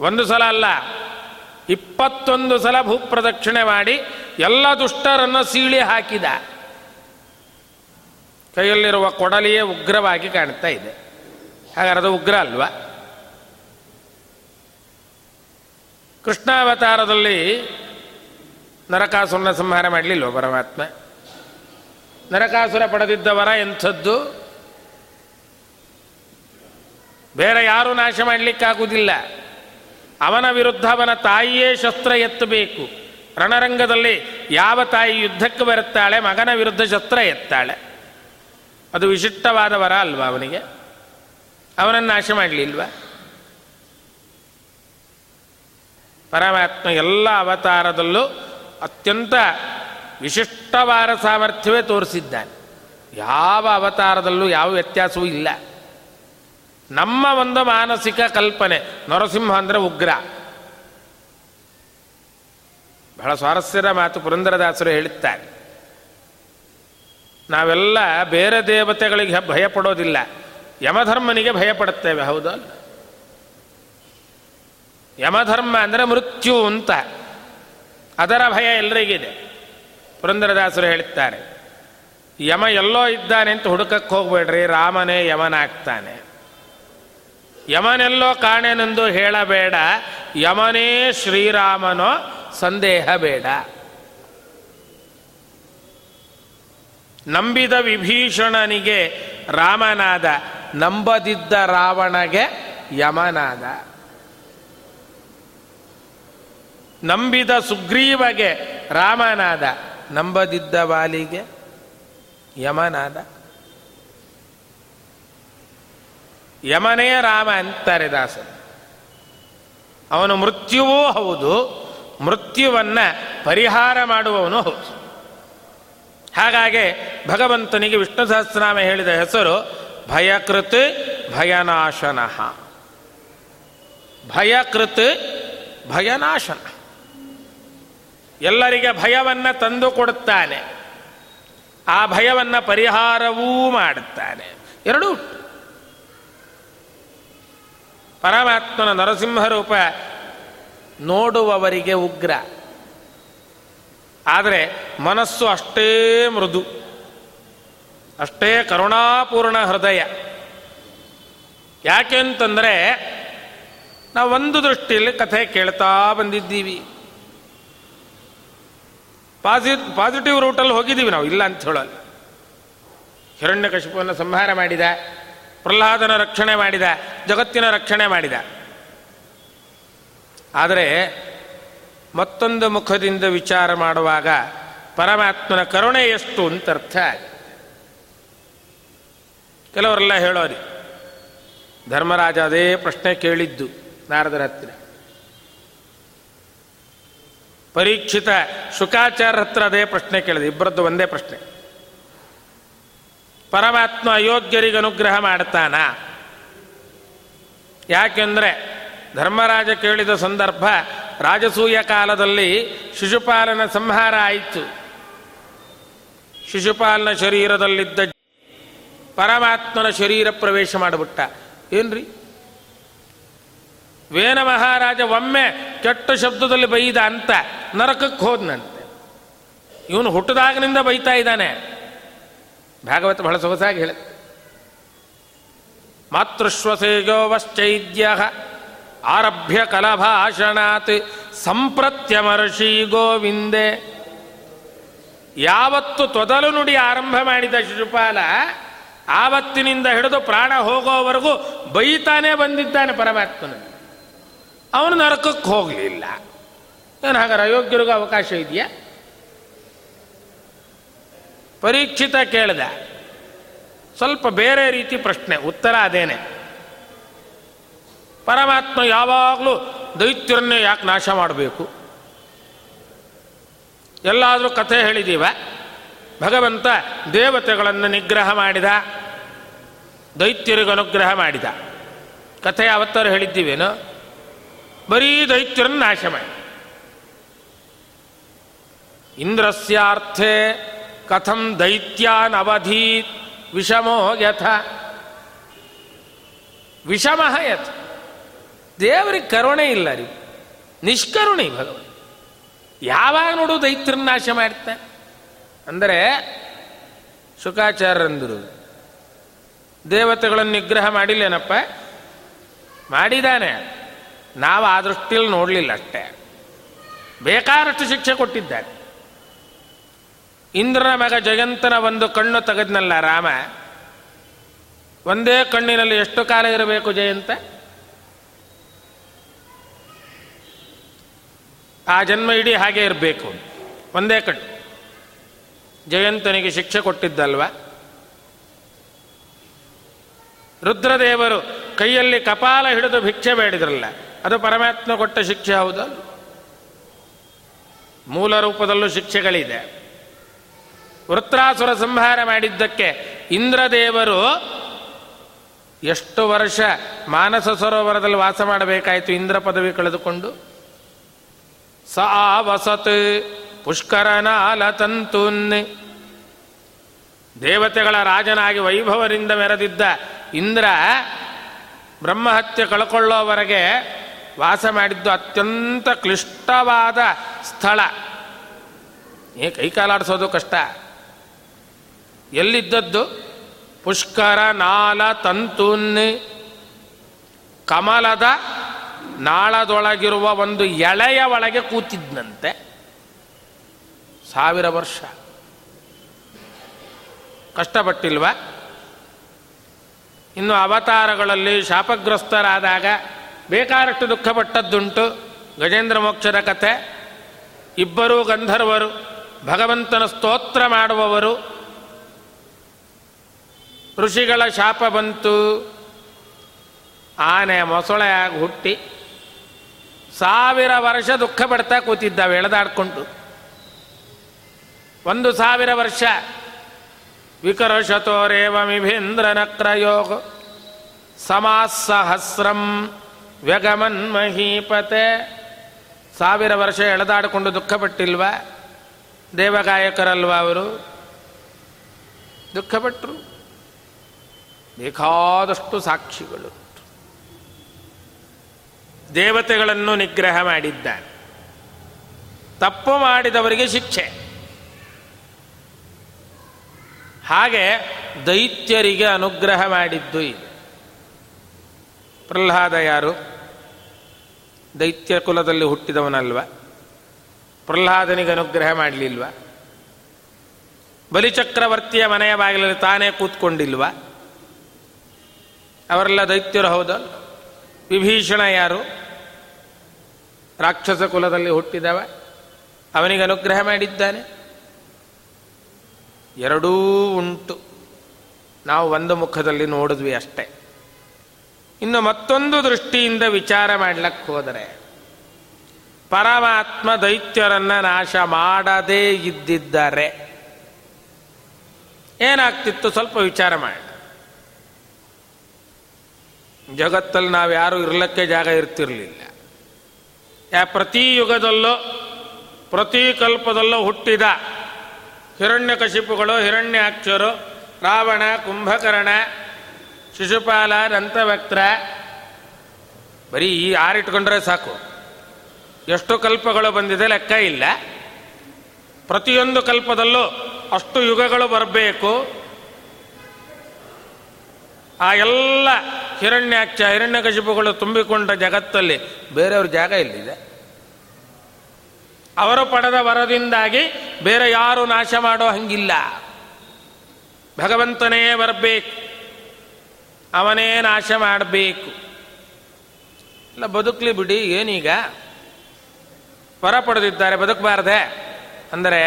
ಒಂದು ಸಲ ಅಲ್ಲ, ಇಪ್ಪತ್ತೊಂದು ಸಲ ಭೂಪ್ರದಕ್ಷಿಣೆ ಮಾಡಿ ಎಲ್ಲ ದುಷ್ಟರನ್ನು ಸೀಳಿ ಹಾಕಿದ. ಕೈಯಲ್ಲಿರುವ ಕೊಡಲಿಯೇ ಉಗ್ರವಾಗಿ ಕಾಣ್ತಾ ಇದೆ. ಹಾಗಾದ್ರೆ ಅದು ಉಗ್ರ ಅಲ್ವಾ? ಕೃಷ್ಣಾವತಾರದಲ್ಲಿ ನರಕಾಸುರನ ಸಂಹಾರ ಮಾಡಲಿಲ್ವ ಪರಮಾತ್ಮ? ನರಕಾಸುರ ಪಡೆದಿದ್ದವರ ಎಂಥದ್ದು? ಬೇರೆ ಯಾರೂ ನಾಶ ಮಾಡಲಿಕ್ಕಾಗುವುದಿಲ್ಲ. ಅವನ ವಿರುದ್ಧ ಅವನ ತಾಯಿಯೇ ಶಸ್ತ್ರ ಎತ್ತಬೇಕು. ರಣರಂಗದಲ್ಲಿ ಯಾವ ತಾಯಿ ಯುದ್ಧಕ್ಕೆ ಬರುತ್ತಾಳೆ, ಮಗನ ವಿರುದ್ಧ ಶಸ್ತ್ರ ಎತ್ತಾಳೆ? ಅದು ವಿಶಿಷ್ಟವಾದ ವರ ಅಲ್ವಾ ಅವನಿಗೆ? ಅವನನ್ನು ನಾಶ ಮಾಡಲಿಲ್ವ? ಪರಮಾತ್ಮ ಎಲ್ಲ ಅವತಾರದಲ್ಲೂ ಅತ್ಯಂತ ವಿಶಿಷ್ಟವಾದ ಸಾಮರ್ಥ್ಯವೇ ತೋರಿಸಿದ್ದಾನೆ. ಯಾವ ಅವತಾರದಲ್ಲೂ ಯಾವ ವ್ಯತ್ಯಾಸವೂ ಇಲ್ಲ. ನಮ್ಮ ಒಂದು ಮಾನಸಿಕ ಕಲ್ಪನೆ, ನರಸಿಂಹ ಅಂದರೆ ಉಗ್ರ. ಬಹಳ ಸ್ವಾರಸ್ಯದ ಮಾತು ಪುರಂದರದಾಸರು ಹೇಳುತ್ತಾರೆ. ನಾವೆಲ್ಲ ಬೇರೆ ದೇವತೆಗಳಿಗೆ ಭಯಪಡೋದಿಲ್ಲ. ಯಮಧರ್ಮನಿಗೆ ಭಯಪಡುತ್ತೇವೆ ಹೌದಲ್ಲ ಯಮಧರ್ಮ ಅಂದರೆ ಮೃತ್ಯು ಅಂತ. ಅದರ ಭಯ ಎಲ್ಲರಿಗಿದೆ ಪುರಂದರದಾಸರು ಹೇಳುತ್ತಾರೆ, ಯಮ ಎಲ್ಲೋ ಇದ್ದಾನೆ ಅಂತ ಹುಡುಕಕ್ಕೆ ಹೋಗ್ಬೇಡ್ರಿ, ರಾಮನೇ ಯಮನಾಗ್ತಾನೆ. ಯಮನೆಲ್ಲೋ ಕಾಣೆನೆಂದು ಹೇಳಬೇಡ, ಯಮನೇ ಶ್ರೀರಾಮನೋ ಸಂದೇಹ ಬೇಡ. ನಂಬಿದ ವಿಭೀಷಣನಿಗೆ ರಾಮನಾದ, ನಂಬದಿದ್ದ ರಾವಣಗೆ ಯಮನಾದ. ನಂಬಿದ ಸುಗ್ರೀವಗೆ ರಾಮನಾದ ನಂಬದಿದ್ದ ವಾಲಿಗೆ ಯಮನಾದ. ಯಮನೇ ರಾಮ ಅಂತಾರೆ ದಾಸರು. ಅವನು ಮೃತ್ಯುವೂ ಹೌದು, ಮೃತ್ಯುವನ್ನ ಪರಿಹಾರ ಮಾಡುವವನು ಹೌದು. ಹಾಗಾಗಿ ಭಗವಂತನಿಗೆ ವಿಷ್ಣು ಸಹಸ್ರನಾಮ ಹೇಳಿದ ಹೆಸರು ಭಯಕೃತ್ ಭಯನಾಶನಃ. ಭಯಕೃತ್ ಭಯನಾಶನ. ಎಲ್ಲರಿಗೆ ಭಯವನ್ನು ತಂದು ಕೊಡುತ್ತಾನೆ. ಆ ಭಯವನ್ನು ಪರಿಹಾರವೂ ಮಾಡುತ್ತಾನೆ. ಎರಡೂ ಪರಮಾತ್ಮನ ನರಸಿಂಹ ರೂಪ ನೋಡುವವರಿಗೆ ಉಗ್ರ. ಆದರೆ ಮನಸ್ಸು ಅಷ್ಟೇ ಮೃದು. ಅಷ್ಟೇ ಕರುಣಾಪೂರ್ಣ ಹೃದಯ. ಯಾಕೆ ಅಂತಂದರೆ ನಾವು ಒಂದು ದೃಷ್ಟಿಯಲ್ಲಿ ಕಥೆ ಕೇಳ್ತಾ ಬಂದಿದ್ದೀವಿ. ಪಾಸಿ ಪಾಸಿಟಿವ್ ರೂಟಲ್ಲಿ ಹೋಗಿದ್ದೀವಿ ನಾವು, ಇಲ್ಲ ಅಂತ ಹೇಳಲ್ಲ. ಹಿರಣ್ಯಕಶಿಪುವನ್ನು ಸಂಹಾರ ಮಾಡಿದ, ಪ್ರಹ್ಲಾದನ ರಕ್ಷಣೆ ಮಾಡಿದ, ಜಗತ್ತಿನ ರಕ್ಷಣೆ ಮಾಡಿದ. ಆದರೆ ಮತ್ತೊಂದು ಮುಖದಿಂದ ವಿಚಾರ ಮಾಡುವಾಗ ಪರಮಾತ್ಮನ ಕರುಣೆ ಎಷ್ಟು ಅಂತ ಅರ್ಥ ಕೆಲವರೆಲ್ಲ ಹೇಳೋರಿ, ಧರ್ಮರಾಜ ಅದೇ ಪ್ರಶ್ನೆ ಕೇಳಿದ್ದು ನಾರದರ ಹತ್ತಿರ. ಪರೀಕ್ಷಿತ ಶುಕಾಚಾರ ಹತ್ರ ಅದೇ ಪ್ರಶ್ನೆ ಕೇಳಿದೆ. ಇಬ್ಬರದ್ದು ಒಂದೇ ಪ್ರಶ್ನೆ. ಪರಮಾತ್ಮ ಅಯೋಗ್ಯರಿಗೆ ಅನುಗ್ರಹ ಮಾಡ್ತಾನ? ಯಾಕೆಂದರೆ ಧರ್ಮರಾಜ ಕೇಳಿದ ಸಂದರ್ಭ ರಾಜಸೂಯ ಕಾಲದಲ್ಲಿ ಶಿಶುಪಾಲನ ಸಂಹಾರ ಆಯಿತು. ಶಿಶುಪಾಲನ ಶರೀರದಲ್ಲಿದ್ದ ಪರಮಾತ್ಮನ ಶರೀರ ಪ್ರವೇಶ ಮಾಡಿಬಿಟ್ಟ. ಏನ್ರಿ? ವೇನ ಮಹಾರಾಜ ಒಮ್ಮೆ ಕೆಟ್ಟ ಶಬ್ದದಲ್ಲಿ ಬೈದ ಅಂತ ನರಕಕ್ಕೆ ಹೋದ್ನಂತೆ. ಇವನು ಹುಟ್ಟದಾಗನಿಂದ ಬೈತಾ ಇದ್ದಾನೆ. ಭಾಗವತ ಬಹಳ ಸೊಗಸಾಗಿ ಹೇಳ. ಮಾತೃಶ್ವಸೇಜೋವಶ್ಚೈದ್ಯ ಆರಭ್ಯ ಕಲಭಾಷಣಾತ್ ಸಂಪ್ರತ್ಯಮರ್ಷಿ ಗೋವಿಂದೆ. ಯಾವತ್ತು ತೊದಲು ನುಡಿ ಆರಂಭ ಮಾಡಿದ ಶಿಶುಪಾಲ ಆವತ್ತಿನಿಂದ ಹಿಡಿದು ಪ್ರಾಣ ಹೋಗೋವರೆಗೂ ಬೈತಾನೆ ಬಂದಿದ್ದಾನೆ ಪರಮಾತ್ಮನ ಅವನು ನರಕಕ್ಕೆ ಹೋಗಲಿಲ್ಲ. ಏನು ಹಾಗಾದ್ರೆ ಅಯೋಗ್ಯರಿಗೂ ಅವಕಾಶ ಇದೆಯಾ? ಪರೀಕ್ಷಿತ ಕೇಳಿದ. ಸ್ವಲ್ಪ ಬೇರೆ ರೀತಿ ಪ್ರಶ್ನೆ, ಉತ್ತರ ಅದೇನೆ. ಪರಮಾತ್ಮ ಯಾವಾಗಲೂ ದೈತ್ಯರನ್ನೇ ಯಾಕೆ ನಾಶ ಮಾಡಬೇಕು? ಎಲ್ಲಾದರೂ ಕಥೆ ಹೇಳಿದ್ದೀವ ಭಗವಂತ ದೇವತೆಗಳನ್ನು ನಿಗ್ರಹ ಮಾಡಿದ? ದೈತ್ಯರಿಗನುಗ್ರಹ ಮಾಡಿದ? ಕಥೆ ಅವತ್ತರು ಹೇಳಿದ್ದೀವೇನು? ಬರೀ ದೈತ್ಯರನ್ನು ನಾಶ ಮಾಡಿ. ಇಂದ್ರಸ್ಯಾರ್ಥೆ ಕಥಂ ದೈತ್ಯಾನ್ ಅವಧಿ ವಿಷಮೋ ಯಥ. ವಿಷಮಃ ಯಥ. ದೇವರಿಗೆ ಕರುಣೆ ಇಲ್ಲ ರೀ. ನಿಷ್ಕರುಣಿ ಭಗವಂತ ಯಾವಾಗ ನೋಡು ದೈತ್ಯರ ನಾಶ ಮಾಡ್ತಾನೆ ಅಂದರೆ ಶುಕಾಚಾರ್ಯರಂದರು, ದೇವತೆಗಳನ್ನು ನಿಗ್ರಹ ಮಾಡಿಲ್ಲೇನಪ್ಪ? ಮಾಡಿದ್ದಾನೆ. ನಾವು ಆ ದೃಷ್ಟಿಯಲ್ಲಿ ನೋಡಲಿಲ್ಲ ಅಷ್ಟೇ. ಬೇಕಾದಷ್ಟು ಶಿಕ್ಷೆ ಕೊಟ್ಟಿದ್ದಾರೆ. ಇಂದ್ರನ ಮಗ ಜಯಂತನ ಒಂದು ಕಣ್ಣು ತೆಗೆದ್ನಲ್ಲ ರಾಮ? ಒಂದೇ ಕಣ್ಣಿನಲ್ಲಿ ಎಷ್ಟು ಕಾಲ ಇರಬೇಕು ಜಯಂತ? ಆ ಜನ್ಮ ಇಡೀ ಹಾಗೆ ಇರಬೇಕು. ಒಂದೇ ಕಣ್ಣು. ಜಯಂತನಿಗೆ ಶಿಕ್ಷೆ ಕೊಟ್ಟಿದ್ದಲ್ವ? ರುದ್ರದೇವರು ಕೈಯಲ್ಲಿ ಕಪಾಲ ಹಿಡಿದು ಭಿಕ್ಷೆ ಬೇಡಿದ್ರಲ್ಲ ಅದು ಪರಮಾತ್ಮ ಕೊಟ್ಟ ಶಿಕ್ಷೆ, ಹೌದು. ಮೂಲ ರೂಪದಲ್ಲೂ ಶಿಕ್ಷೆಗಳಿದೆ. ವೃತ್ರಾಸುರ ಸಂಹಾರ ಮಾಡಿದ್ದಕ್ಕೆ ಇಂದ್ರದೇವರು ಎಷ್ಟು ವರ್ಷ ಮಾನಸ ಸರೋವರದಲ್ಲಿ ವಾಸ ಮಾಡಬೇಕಾಯಿತು, ಇಂದ್ರ ಪದವಿ ಕಳೆದುಕೊಂಡು? ಸ ವಸತ್ ಪುಷ್ಕರನಾಲ ತಂತುನ್. ದೇವತೆಗಳ ರಾಜನಾಗಿ ವೈಭವರಿಂದ ಮೆರೆದಿದ್ದ ಇಂದ್ರ ಬ್ರಹ್ಮಹತ್ಯೆ ಕಳ್ಕೊಳ್ಳೋವರೆಗೆ ವಾಸ ಮಾಡಿದ್ದು ಅತ್ಯಂತ ಕ್ಲಿಷ್ಟವಾದ ಸ್ಥಳ. ಏ ಕೈಕಾಲಾಡಿಸೋದು ಕಷ್ಟ. ಎಲ್ಲಿದ್ದದ್ದು? ಪುಷ್ಕರ, ನಾಲ ತಂತುನ್ ಕಮಲದ ನಾಳದೊಳಗಿರುವ ಒಂದು ಎಳೆಯ ಒಳಗೆ ಕೂತಿದ್ನಂತೆ. ಸಾವಿರ ವರ್ಷ. ಕಷ್ಟಪಟ್ಟಿಲ್ವ? ಇನ್ನು ಅವತಾರಗಳಲ್ಲಿ ಶಾಪಗ್ರಸ್ತರಾದಾಗ ಬೇಕಾದಷ್ಟು ದುಃಖಪಟ್ಟದ್ದುಂಟು. ಗಜೇಂದ್ರ ಮೋಕ್ಷದ ಕಥೆ. ಇಬ್ಬರೂ ಗಂಧರ್ವರು, ಭಗವಂತನ ಸ್ತೋತ್ರ ಮಾಡುವವರು. ಋಷಿಗಳ ಶಾಪ ಬಂತು. ಆನೆ ಮೊಸಳೆಯಾಗಿ ಹುಟ್ಟಿ. ಸಾವಿರ ವರ್ಷ ದುಃಖ ಪಡ್ತಾ ಕೂತಿದ್ದಾವೆ, ಎಳೆದಾಡ್ಕೊಂಡು. ಒಂದು ಸಾವಿರ ವರ್ಷ. ವಿಕರಶತೋರೇವ ಮಿಭೇಂದ್ರ ನಕ್ರಯೋಗ ಸಮಾಸಹಸ್ರಂ. ವ್ಯಗಮನ್ ಮಹೀಪತೆ ಸಾವಿರ ವರ್ಷ ಎಳೆದಾಡಿಕೊಂಡು ದುಃಖಪಟ್ಟಿಲ್ವ? ದೇವಗಾಯಕರಲ್ವ ಅವರು? ದುಃಖಪಟ್ಟರು ಬೇಕಾದಷ್ಟು ಸಾಕ್ಷಿಗಳು. ದೇವತೆಗಳನ್ನು ನಿಗ್ರಹ ಮಾಡಿದ್ದಾನೆ. ತಪ್ಪು ಮಾಡಿದವರಿಗೆ ಶಿಕ್ಷೆ. ಹಾಗೆ ದೈತ್ಯರಿಗೆ ಅನುಗ್ರಹ ಮಾಡಿದ್ದು ಇದೆ. ಪ್ರಹ್ಲಾದ ಯಾರು? ದೈತ್ಯ ಕುಲದಲ್ಲಿ ಹುಟ್ಟಿದವನಲ್ವ? ಪ್ರಹ್ಲಾದನಿಗೆ ಅನುಗ್ರಹ ಮಾಡಲಿಲ್ವ? ಬಲಿಚಕ್ರವರ್ತಿಯ ಮನೆಯ ಬಾಗಿಲಲ್ಲಿ ತಾನೇ ಕೂತ್ಕೊಂಡಿಲ್ವ? ಅವರೆಲ್ಲ ದೈತ್ಯರು ಹೌದು? ವಿಭೀಷಣ ಯಾರು? ರಾಕ್ಷಸ ಕುಲದಲ್ಲಿ ಹುಟ್ಟಿದವ? ಅವನಿಗೆ ಅನುಗ್ರಹ ಮಾಡಿದ್ದಾನೆ? ಎರಡೂ ಉಂಟು. ನಾವು ಒಂದು ಮುಖದಲ್ಲಿ ನೋಡಿದ್ವಿ ಅಷ್ಟೇ. ಇನ್ನು ಮತ್ತೊಂದು ದೃಷ್ಟಿಯಿಂದ ವಿಚಾರ ಮಾಡ್ಲಕ್ಕೆ ಹೋದರೆ, ಪರಮಾತ್ಮ ದೈತ್ಯರನ್ನ ನಾಶ ಮಾಡದೇ ಇದ್ದಿದ್ದಾರೆ. ಏನಾಗ್ತಿತ್ತು? ಸ್ವಲ್ಪ ವಿಚಾರ ಮಾಡಿ. ಜಗತ್ತಲ್ಲಿ ನಾವು ಯಾರು ಇರಲಿಕ್ಕೆ ಜಾಗ ಇರ್ತಿರ್ಲಿಲ್ಲ. ಯಾ ಪ್ರತಿ ಯುಗದಲ್ಲೋ, ಪ್ರತಿ ಕಲ್ಪದಲ್ಲೋ ಹುಟ್ಟಿದ ಹಿರಣ್ಯಕಶಿಪುಗಳು ಹಿರಣ್ಯಾಕ್ಷರು, ರಾವಣ, ಕುಂಭಕರ್ಣ ಶಿಶುಪಾಲ ದಂತವಕ್ತ್ರ ಬರೀ ಈ ಆರಿಟ್ಕೊಂಡ್ರೆ ಸಾಕು. ಎಷ್ಟು ಕಲ್ಪಗಳು ಬಂದಿದೆ ಲೆಕ್ಕ ಇಲ್ಲ. ಪ್ರತಿಯೊಂದು ಕಲ್ಪದಲ್ಲೂ ಅಷ್ಟು ಯುಗಗಳು ಬರಬೇಕು. ಆ ಎಲ್ಲ ಹಿರಣ್ಯಾಕ್ಷ ಹಿರಣ್ಯಕಶಿಪುಗಳು ತುಂಬಿಕೊಂಡ ಜಗತ್ತಲ್ಲಿ ಬೇರೆಯವ್ರ ಜಾಗ ಇಲ್ಲಿದೆ ಅವರು ಪಡೆದ ವರದಿಂದಾಗಿ ಬೇರೆ ಯಾರು ನಾಶ ಮಾಡೋ ಹಂಗಿಲ್ಲ. ಭಗವಂತನೇ ಬರಬೇಕು. ಅವನೇ ನಾಶ ಮಾಡಬೇಕು. ಇಲ್ಲ, ಬದುಕಲಿ ಬಿಡಿ, ಏನೀಗ? ವರ ಪಡೆದಿದ್ದಾರೆ, ಬದುಕಬಾರ್ದೆ. ಅಂದರೆ,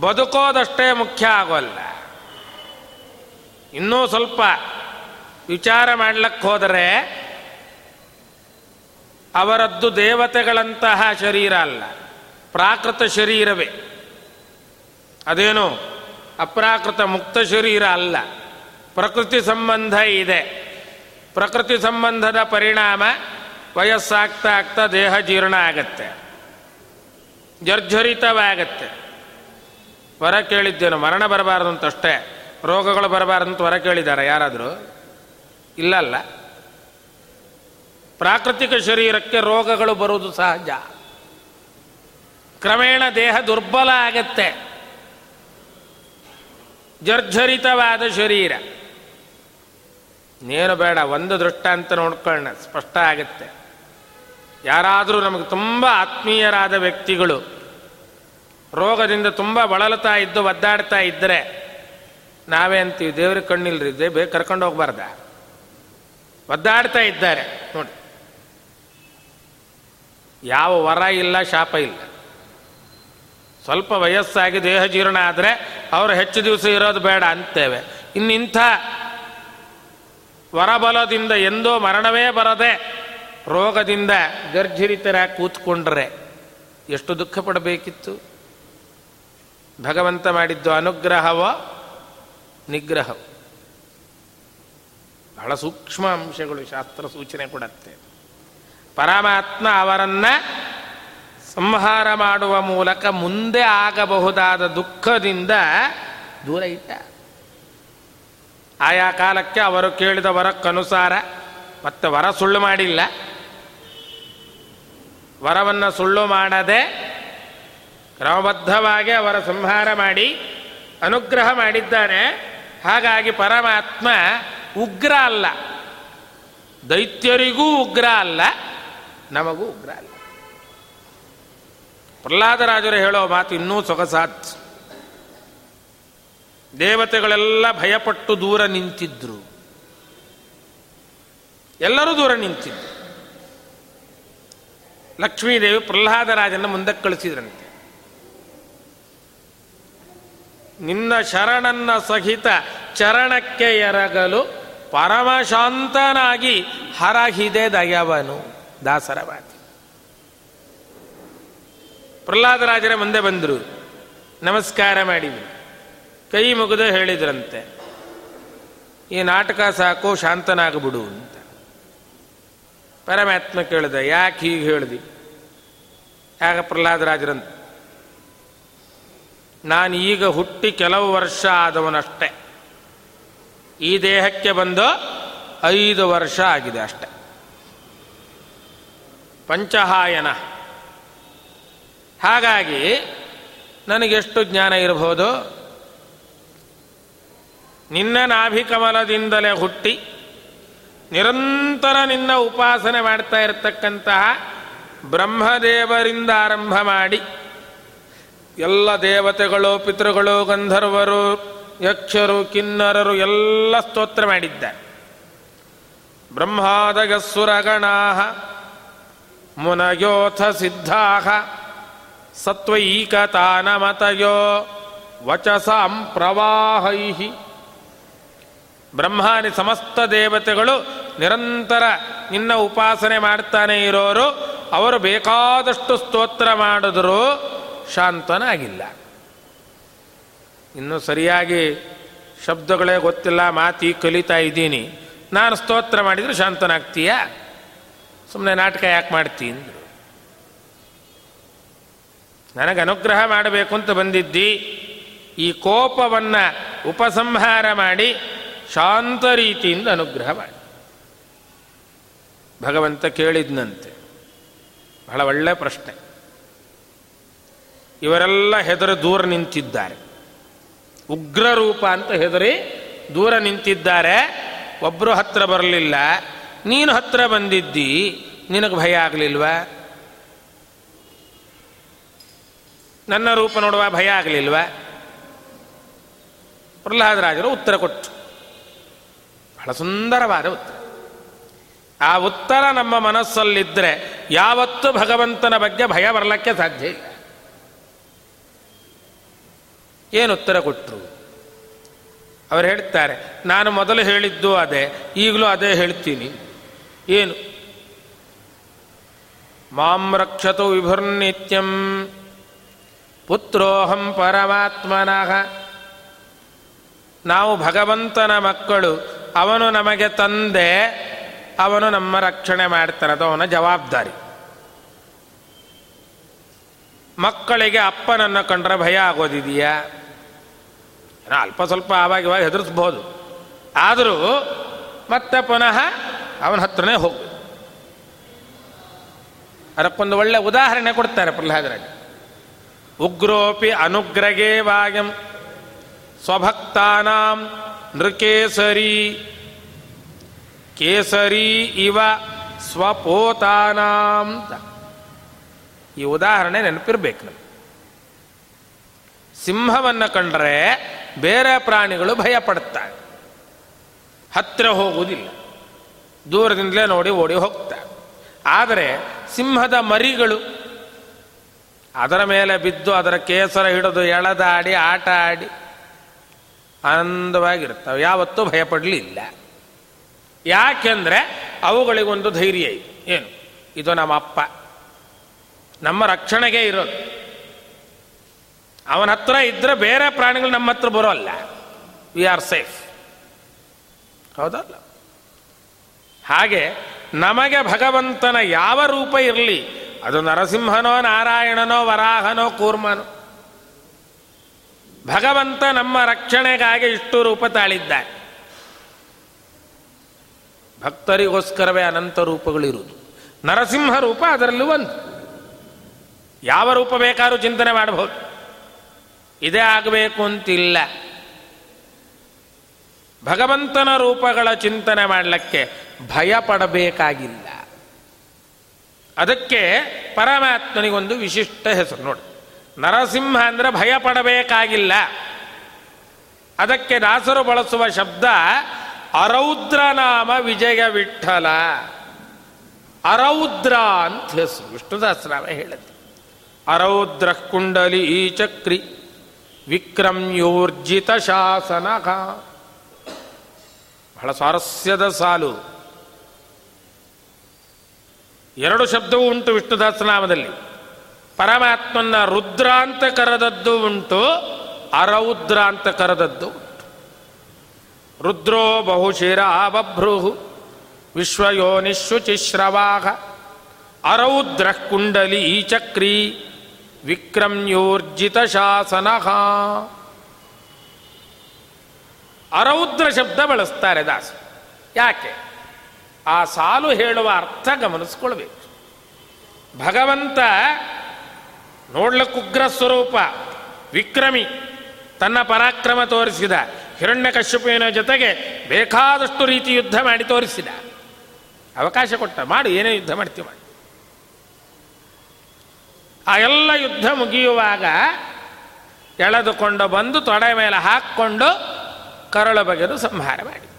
ಬದುಕೋದಷ್ಟೇ ಮುಖ್ಯ ಆಗೋಲ್ಲ. ಇನ್ನೂ ಸ್ವಲ್ಪ ವಿಚಾರ ಮಾಡ್ಲಕ್ಕೆ ಹೋದರೆ, ಅವರದ್ದು ದೇವತೆಗಳಂತಹ ಶರೀರ ಅಲ್ಲ, ಪ್ರಾಕೃತ ಶರೀರವೇ. ಅದೇನು? ಅಪ್ರಾಕೃತ ಮುಕ್ತ ಶರೀರ ಅಲ್ಲ. ಪ್ರಕೃತಿ ಸಂಬಂಧ ಇದೆ. ಪ್ರಕೃತಿ ಸಂಬಂಧದ ಪರಿಣಾಮ ವಯಸ್ಸಾಗ್ತಾ ಆಗ್ತಾ ದೇಹ ಜೀರ್ಣ ಆಗತ್ತೆ. ಜರ್ಜರಿತವಾಗತ್ತೆ. ವರ ಕೇಳಿದ್ದೇನು? ಮರಣ ಬರಬಾರದು ಅಂತಷ್ಟೇ ರೋಗಗಳು ಬರಬಾರದು ಅಂತ ವರ ಕೇಳಿದ್ದಾರೆ ಯಾರಾದರೂ? ಇಲ್ಲಲ್ಲ ಪ್ರಾಕೃತಿಕ ಶರೀರಕ್ಕೆ ರೋಗಗಳು ಬರುವುದು ಸಹಜ. ಕ್ರಮೇಣ ದೇಹ ದುರ್ಬಲ ಆಗತ್ತೆ. ಜರ್ಜರಿತವಾದ ಶರೀರ. ನೇನು ಬೇಡ, ಒಂದು ದೃಷ್ಟ ಅಂತ ನೋಡ್ಕೊಳ್ಳೋಣ, ಸ್ಪಷ್ಟ ಆಗುತ್ತೆ. ಯಾರಾದರೂ ನಮಗೆ ತುಂಬ ಆತ್ಮೀಯರಾದ ವ್ಯಕ್ತಿಗಳು, ರೋಗದಿಂದ ತುಂಬ ಬಳಲುತ್ತಾ ಇದ್ದು ಒದ್ದಾಡ್ತಾ ಇದ್ದರೆ ನಾವೇ ಅಂತೀವಿ ದೇವ್ರಿಗೆ ಕಣ್ಣಿಲ್ರಿ, ದೇ, ಬೇಗ ಕರ್ಕೊಂಡು ಹೋಗ್ಬಾರ್ದ? ಒದ್ದಾಡ್ತಾ ಇದ್ದಾರೆ, ನೋಡಿ. ಯಾವ ವರ ಇಲ್ಲ, ಶಾಪ ಇಲ್ಲ. ಸ್ವಲ್ಪ ವಯಸ್ಸಾಗಿ ದೇಹ ಜೀರ್ಣ ಆದರೆ, ಅವರು ಹೆಚ್ಚು ದಿವಸ ಇರೋದು ಬೇಡ ಅಂತೇವೆ. ಇನ್ನಿಂಥ ವರಬಲದಿಂದ ಎಂದೋ ಮರಣವೇ ಬರದೆ ರೋಗದಿಂದ ಗರ್ಜರಿತರ ಕೂತ್ಕೊಂಡ್ರೆ ಎಷ್ಟು ದುಃಖ ಪಡಬೇಕಿತ್ತು? ಭಗವಂತ ಮಾಡಿದ್ದು ಅನುಗ್ರಹವೋ ನಿಗ್ರಹವೋ? ಬಹಳ ಸೂಕ್ಷ್ಮ ಅಂಶಗಳು ಶಾಸ್ತ್ರ ಸೂಚನೆ ಕೊಡತ್ತೆ. ಪರಮಾತ್ಮ ಅವರನ್ನ ಸಂಹಾರ ಮಾಡುವ ಮೂಲಕ ಮುಂದೆ ಆಗಬಹುದಾದ ದುಃಖದಿಂದ ದೂರ ಇಟ್ಟ ಆಯಾ ಕಾಲಕ್ಕೆ ಅವರು ಕೇಳಿದ ವರಕ್ಕನುಸಾರ, ಮತ್ತೆ ವರ ಸುಳ್ಳು ಮಾಡಿಲ್ಲ. ವರವನ್ನು ಸುಳ್ಳು ಮಾಡದೆ ಕ್ರಮಬದ್ಧವಾಗಿ ಅವರ ಸಂಹಾರ ಮಾಡಿ, ಅನುಗ್ರಹ ಮಾಡಿದ್ದಾರೆ ಹಾಗಾಗಿ ಪರಮಾತ್ಮ ಉಗ್ರ ಅಲ್ಲ. ದೈತ್ಯರಿಗೂ ಉಗ್ರ ಅಲ್ಲ, ನಮಗೂ ಉಗ್ರ ಅಲ್ಲ. ಪ್ರಹ್ಲಾದರಾಜರು ಹೇಳೋ ಮಾತು ಇನ್ನೂ ಸೊಗಸಾತ್. ದೇವತೆಗಳೆಲ್ಲ ಭಯಪಟ್ಟು ದೂರ ನಿಂತಿದ್ರು. ಎಲ್ಲರೂ ದೂರ ನಿಂತಿದ್ರು. ಲಕ್ಷ್ಮೀದೇವಿ ಪ್ರಹ್ಲಾದರಾಜನ ಮುಂದಕ್ಕೆ ಕಳಿಸಿದ್ರಂತೆ. ನಿನ್ನ ಶರಣನ್ನ ಸಹಿತ ಚರಣಕ್ಕೆ ಎರಗಲು ಪರಮಶಾಂತನಾಗಿ ಹರಹಿದೆ ದಯವನು ದಾಸರ ಪ್ರಹ್ಲಾದ ಪ್ರಹ್ಲಾದರಾಜರ ಮುಂದೆ ಬಂದರು. ನಮಸ್ಕಾರ ಮಾಡಿದ್ರು. ಕೈ ಮುಗಿದು ಹೇಳಿದ್ರಂತೆ. ಈ ನಾಟಕ ಸಾಕು, ಶಾಂತನಾಗ್ಬಿಡು ಅಂತ. ಪರಮಾತ್ಮ ಕೇಳಿದ, ಯಾಕೆ ಹೀಗೆ ಹೇಳ್ದಿ? ಯಾಕ ಪ್ರಹ್ಲಾದರಾಜರಂತ ನಾನು ಈಗ ಹುಟ್ಟಿ ಕೆಲವು ವರ್ಷ ಆದವನಷ್ಟೆ. ಈ ದೇಹಕ್ಕೆ ಬಂದು ಐದು ವರ್ಷ ಆಗಿದೆ ಅಷ್ಟೆ. ಪಂಚಹಾಯನ. ಹಾಗಾಗಿ ನನಗೆಷ್ಟು ಜ್ಞಾನ ಇರಬಹುದು? ನಿನ್ನ ನಾಭಿಕಮಲದಿಂದಲೇ ಹುಟ್ಟಿ ನಿರಂತರ ನಿನ್ನ ಉಪಾಸನೆ ಮಾಡ್ತಾ ಇರತಕ್ಕಂತಹ ಬ್ರಹ್ಮದೇವರಿಂದ ಆರಂಭ ಮಾಡಿ ಎಲ್ಲ ದೇವತೆಗಳು, ಪಿತೃಗಳು, ಗಂಧರ್ವರು, ಯಕ್ಷರು, ಕಿನ್ನರರು ಎಲ್ಲ ಸ್ತೋತ್ರ ಮಾಡಿದ್ದ. ಬ್ರಹ್ಮಾದಗಸ್ಸುರಗಣಾ ಮುನಯೋಥ ಸಿದ್ಧಾ ಸತ್ವೈಕತಾನಮತಯೋ ವಚಸಾಂ ಪ್ರವಾಹೈ ಬ್ರಹ್ಮಾನಿ ಸಮಸ್ತ ದೇವತೆಗಳು ನಿರಂತರ ನಿನ್ನ ಉಪಾಸನೆ ಮಾಡ್ತಾನೆ ಇರೋರು, ಅವರು ಬೇಕಾದಷ್ಟು ಸ್ತೋತ್ರ ಮಾಡಿದರೂ ಶಾಂತನಾಗಿಲ್ಲ. ಇನ್ನು ಸರಿಯಾಗಿ ಶಬ್ದಗಳೇ ಗೊತ್ತಿಲ್ಲ, ಮಾತಿ ಕಲಿತಾ ಇದ್ದೀನಿ. ನಾನು ಸ್ತೋತ್ರ ಮಾಡಿದರೆ ಶಾಂತನಾಗ್ತೀಯಾ? ಸುಮ್ಮನೆ ನಾಟಕ ಯಾಕೆ ಮಾಡ್ತೀನಿ ನನಗೆ ಅನುಗ್ರಹ ಮಾಡಬೇಕು ಅಂತ ಬಂದಿದ್ದಿ. ಈ ಕೋಪವನ್ನು ಉಪಸಂಹಾರ ಮಾಡಿ ಶಾಂತ ರೀತಿಯಿಂದ ಅನುಗ್ರಹ ಮಾಡಿ. ಭಗವಂತ ಕೇಳಿದ್ನಂತೆ. ಬಹಳ ಒಳ್ಳೆ ಪ್ರಶ್ನೆ. ಇವರೆಲ್ಲ ಹೆದರು ದೂರ ನಿಂತಿದ್ದಾರೆ. ಉಗ್ರ ರೂಪ ಅಂತ ಹೆದರಿ ದೂರ ನಿಂತಿದ್ದಾರೆ. ಒಬ್ಬರು ಹತ್ರ ಬರಲಿಲ್ಲ. ನೀನು ಹತ್ರ ಬಂದಿದ್ದಿ. ನಿನಗೆ ಭಯ ಆಗಲಿಲ್ವಾ? ನನ್ನ ರೂಪ ನೋಡುವ ಭಯ ಆಗಲಿಲ್ವಾ? ಪ್ರಹ್ಲಾದರಾಜರು ಉತ್ತರ ಕೊಟ್ಟು ಬಹಳ ಸುಂದರವಾದ ಉತ್ತರ. ಆ ಉತ್ತರ ನಮ್ಮ ಮನಸ್ಸಲ್ಲಿದ್ದರೆ ಯಾವತ್ತೂ ಭಗವಂತನ ಬಗ್ಗೆ ಭಯ ಬರಲಿಕ್ಕೆ ಸಾಧ್ಯ ಇಲ್ಲ. ಏನು ಉತ್ತರ ಕೊಟ್ಟರು ಅವರು ಹೇಳ್ತಾರೆ, ನಾನು ಮೊದಲು ಹೇಳಿದ್ದು ಅದೇ, ಈಗಲೂ ಅದೇ ಹೇಳ್ತೀನಿ. ಏನು? ಮಾಂ ರಕ್ಷತು ವಿಭುರ್ನಿತ್ಯಂ ಪುತ್ರೋಹಂ ಪರಮಾತ್ಮನಃ. ನಾವು ಭಗವಂತನ ಮಕ್ಕಳು ಅವನು ನಮಗೆ ತಂದೆ, ಅವನು ನಮ್ಮ ರಕ್ಷಣೆ ಮಾಡ್ತಾನೆ, ಅದು ಅವನ ಜವಾಬ್ದಾರಿ. ಮಕ್ಕಳಿಗೆ ಅಪ್ಪನನ್ನು ಕಂಡ್ರೆ ಭಯ ಆಗೋದಿದೆಯಾ? ಅಲ್ಪ ಸ್ವಲ್ಪ ಆವಾಗ ಇವಾಗ ಹೆದರ್ಸ್ಬೋದು. ಆದರೂ ಮತ್ತೆ ಪುನಃ ಅವನ ಹತ್ರನೇ ಹೋಗು. ಅದಕ್ಕೊಂದು ಒಳ್ಳೆ ಉದಾಹರಣೆ ಕೊಡ್ತಾರೆ ಪ್ರಹ್ಲಾದರಾಜ ಉಗ್ರೋಪಿ ಅನುಗ್ರಗೇ ವಾಯಂ ಸ್ವಭಕ್ತಾನಾಂ ನೃಕೇಸರಿ, ಕೇಸರಿ ಇವ ಸ್ವಪೋತಾನಾಂತ ಈ ಉದಾಹರಣೆ ನೆನಪಿರ್ಬೇಕು ನಮ್ಗೆ. ಸಿಂಹವನ್ನು ಕಂಡ್ರೆ ಬೇರೆ ಪ್ರಾಣಿಗಳು ಭಯ ಪಡುತ್ತಾರೆ ಹತ್ತಿರ ಹೋಗುವುದಿಲ್ಲ. ದೂರದಿಂದಲೇ ನೋಡಿ ಓಡಿ ಹೋಗ್ತಾರೆ. ಆದರೆ ಸಿಂಹದ ಮರಿಗಳು ಅದರ ಮೇಲೆ ಬಿದ್ದು ಅದರ ಕೇಸರ ಹಿಡಿದು ಎಳೆದಾಡಿ ಆಟ ಆಡಿ ಆನಂದವಾಗಿರ್ತವೆ ಯಾವತ್ತೂ ಭಯಪಡಲಿಲ್ಲ. ಯಾಕೆಂದ್ರೆ ಅವುಗಳಿಗೊಂದು ಧೈರ್ಯ ಇದೆ. ಏನು? ಇದು ನಮ್ಮ ಅಪ್ಪ ನಮ್ಮ ರಕ್ಷಣೆಗೆ ಇರೋದು. ಅವನ ಹತ್ರ ಇದ್ರೆ ಬೇರೆ ಪ್ರಾಣಿಗಳು ನಮ್ಮ ಹತ್ರ ಬರೋಲ್ಲ. ವಿ ಆರ್ ಸೇಫ್ ಹೌದಲ್ಲ? ಹಾಗೆ ನಮಗೆ ಭಗವಂತನ ಯಾವ ರೂಪ ಇರಲಿ? ಅದು ನರಸಿಂಹನೋ ನಾರಾಯಣನೋ ವರಾಹನೋ ಕೂರ್ಮನೋ. ಭಗವಂತ ನಮ್ಮ ರಕ್ಷಣೆಗಾಗಿ ಇಷ್ಟು ರೂಪ ತಾಳಿದ್ದಾರೆ. ಭಕ್ತರಿಗೋಸ್ಕರವೇ ಅನಂತ ರೂಪಗಳಿರುವುದು. ನರಸಿಂಹ ರೂಪ ಅದರಲ್ಲೂ ಒಂದು. ಯಾವ ರೂಪ ಬೇಕಾದ್ರೂ ಚಿಂತನೆ ಮಾಡಬಹುದು. ಇದೇ ಆಗಬೇಕು ಅಂತಿಲ್ಲ. ಭಗವಂತನ ರೂಪಗಳ ಚಿಂತನೆ ಮಾಡಲಿಕ್ಕೆ ಭಯ ಪಡಬೇಕಾಗಿಲ್ಲ. ಅದಕ್ಕೆ ಪರಮಾತ್ಮನಿಗೊಂದು ವಿಶಿಷ್ಟ ಹೆಸರು ನೋಡಿ. ನರಸಿಂಹ ಅಂದರೆ ಭಯ ಪಡಬೇಕಾಗಿಲ್ಲ. ಅದಕ್ಕೆ ದಾಸರು ಬಳಸುವ ಶಬ್ದ ಅರೌದ್ರನಾಮ ವಿಜಯ ವಿಠಲ. ಅರೌದ್ರ ಅಂತ ಹೆಸರು. ವಿಷ್ಣುದಾಸರಾಮ ಹೇಳುತ್ತೆ. ಅರೌದ್ರ ಕುಂಡಲಿ ಈ ಚಕ್ರಿ ವಿಕ್ರಮ್ಯೋರ್ಜಿತ ಶಾಸನ ಬಹಳ ಸ್ವಾರಸ್ಯದ ಸಾಲು. ಎರಡು ಶಬ್ದವೂ ಉಂಟು ವಿಷ್ಣುದಾಸನಾಮದಲ್ಲಿ ಪರಮಾತ್ಮನ ರುದ್ರ ಅಂತ ಕರೆದದ್ದು ಉಂಟು, ಅರೌದ್ರ ಅಂತ ಕರೆದದ್ದು ರುದ್ರೋ ಬಹುಶಿರ ಬಭ್ರು ವಿಶ್ವಯೋನಿಶುಚಿಶ್ರವಾಹ ಅರೌದ್ರ ಕುಂಡಲಿ ಚಕ್ರಿ, ವಿಕ್ರಮ್ಯೋರ್ಜಿತ ಶಾಸನ. ಅರೌದ್ರ ಶಬ್ದ ಬಳಸ್ತಾರೆ ದಾಸ. ಯಾಕೆ? ಆ ಸಾಲು ಹೇಳುವ ಅರ್ಥ ಗಮನಿಸ್ಕೊಳ್ಬೇಕು. ಭಗವಂತ ನೋಡ್ಲಕ್ಕುಗ್ರ ಸ್ವರೂಪ, ವಿಕ್ರಮಿ ತನ್ನ ಪರಾಕ್ರಮ ತೋರಿಸಿದ. ಹಿರಣ್ಯಕಶ್ಯಪಿನ ಜೊತೆಗೆ ಬೇಕಾದಷ್ಟು ರೀತಿ ಯುದ್ಧ ಮಾಡಿ ತೋರಿಸಿದ. ಅವಕಾಶ ಕೊಟ್ಟ, ಮಾಡು, ಏನೇ ಯುದ್ಧ ಮಾಡ್ತೀವಿ ಮಾಡಿ. ಆ ಎಲ್ಲ ಯುದ್ಧ ಮುಗಿಯುವಾಗ ಎಳೆದುಕೊಂಡು ಬಂದು ತೊಡೆ ಮೇಲೆ ಹಾಕ್ಕೊಂಡು ಕರಳು ಬಗೆದು ಸಂಹಾರ ಮಾಡಿ.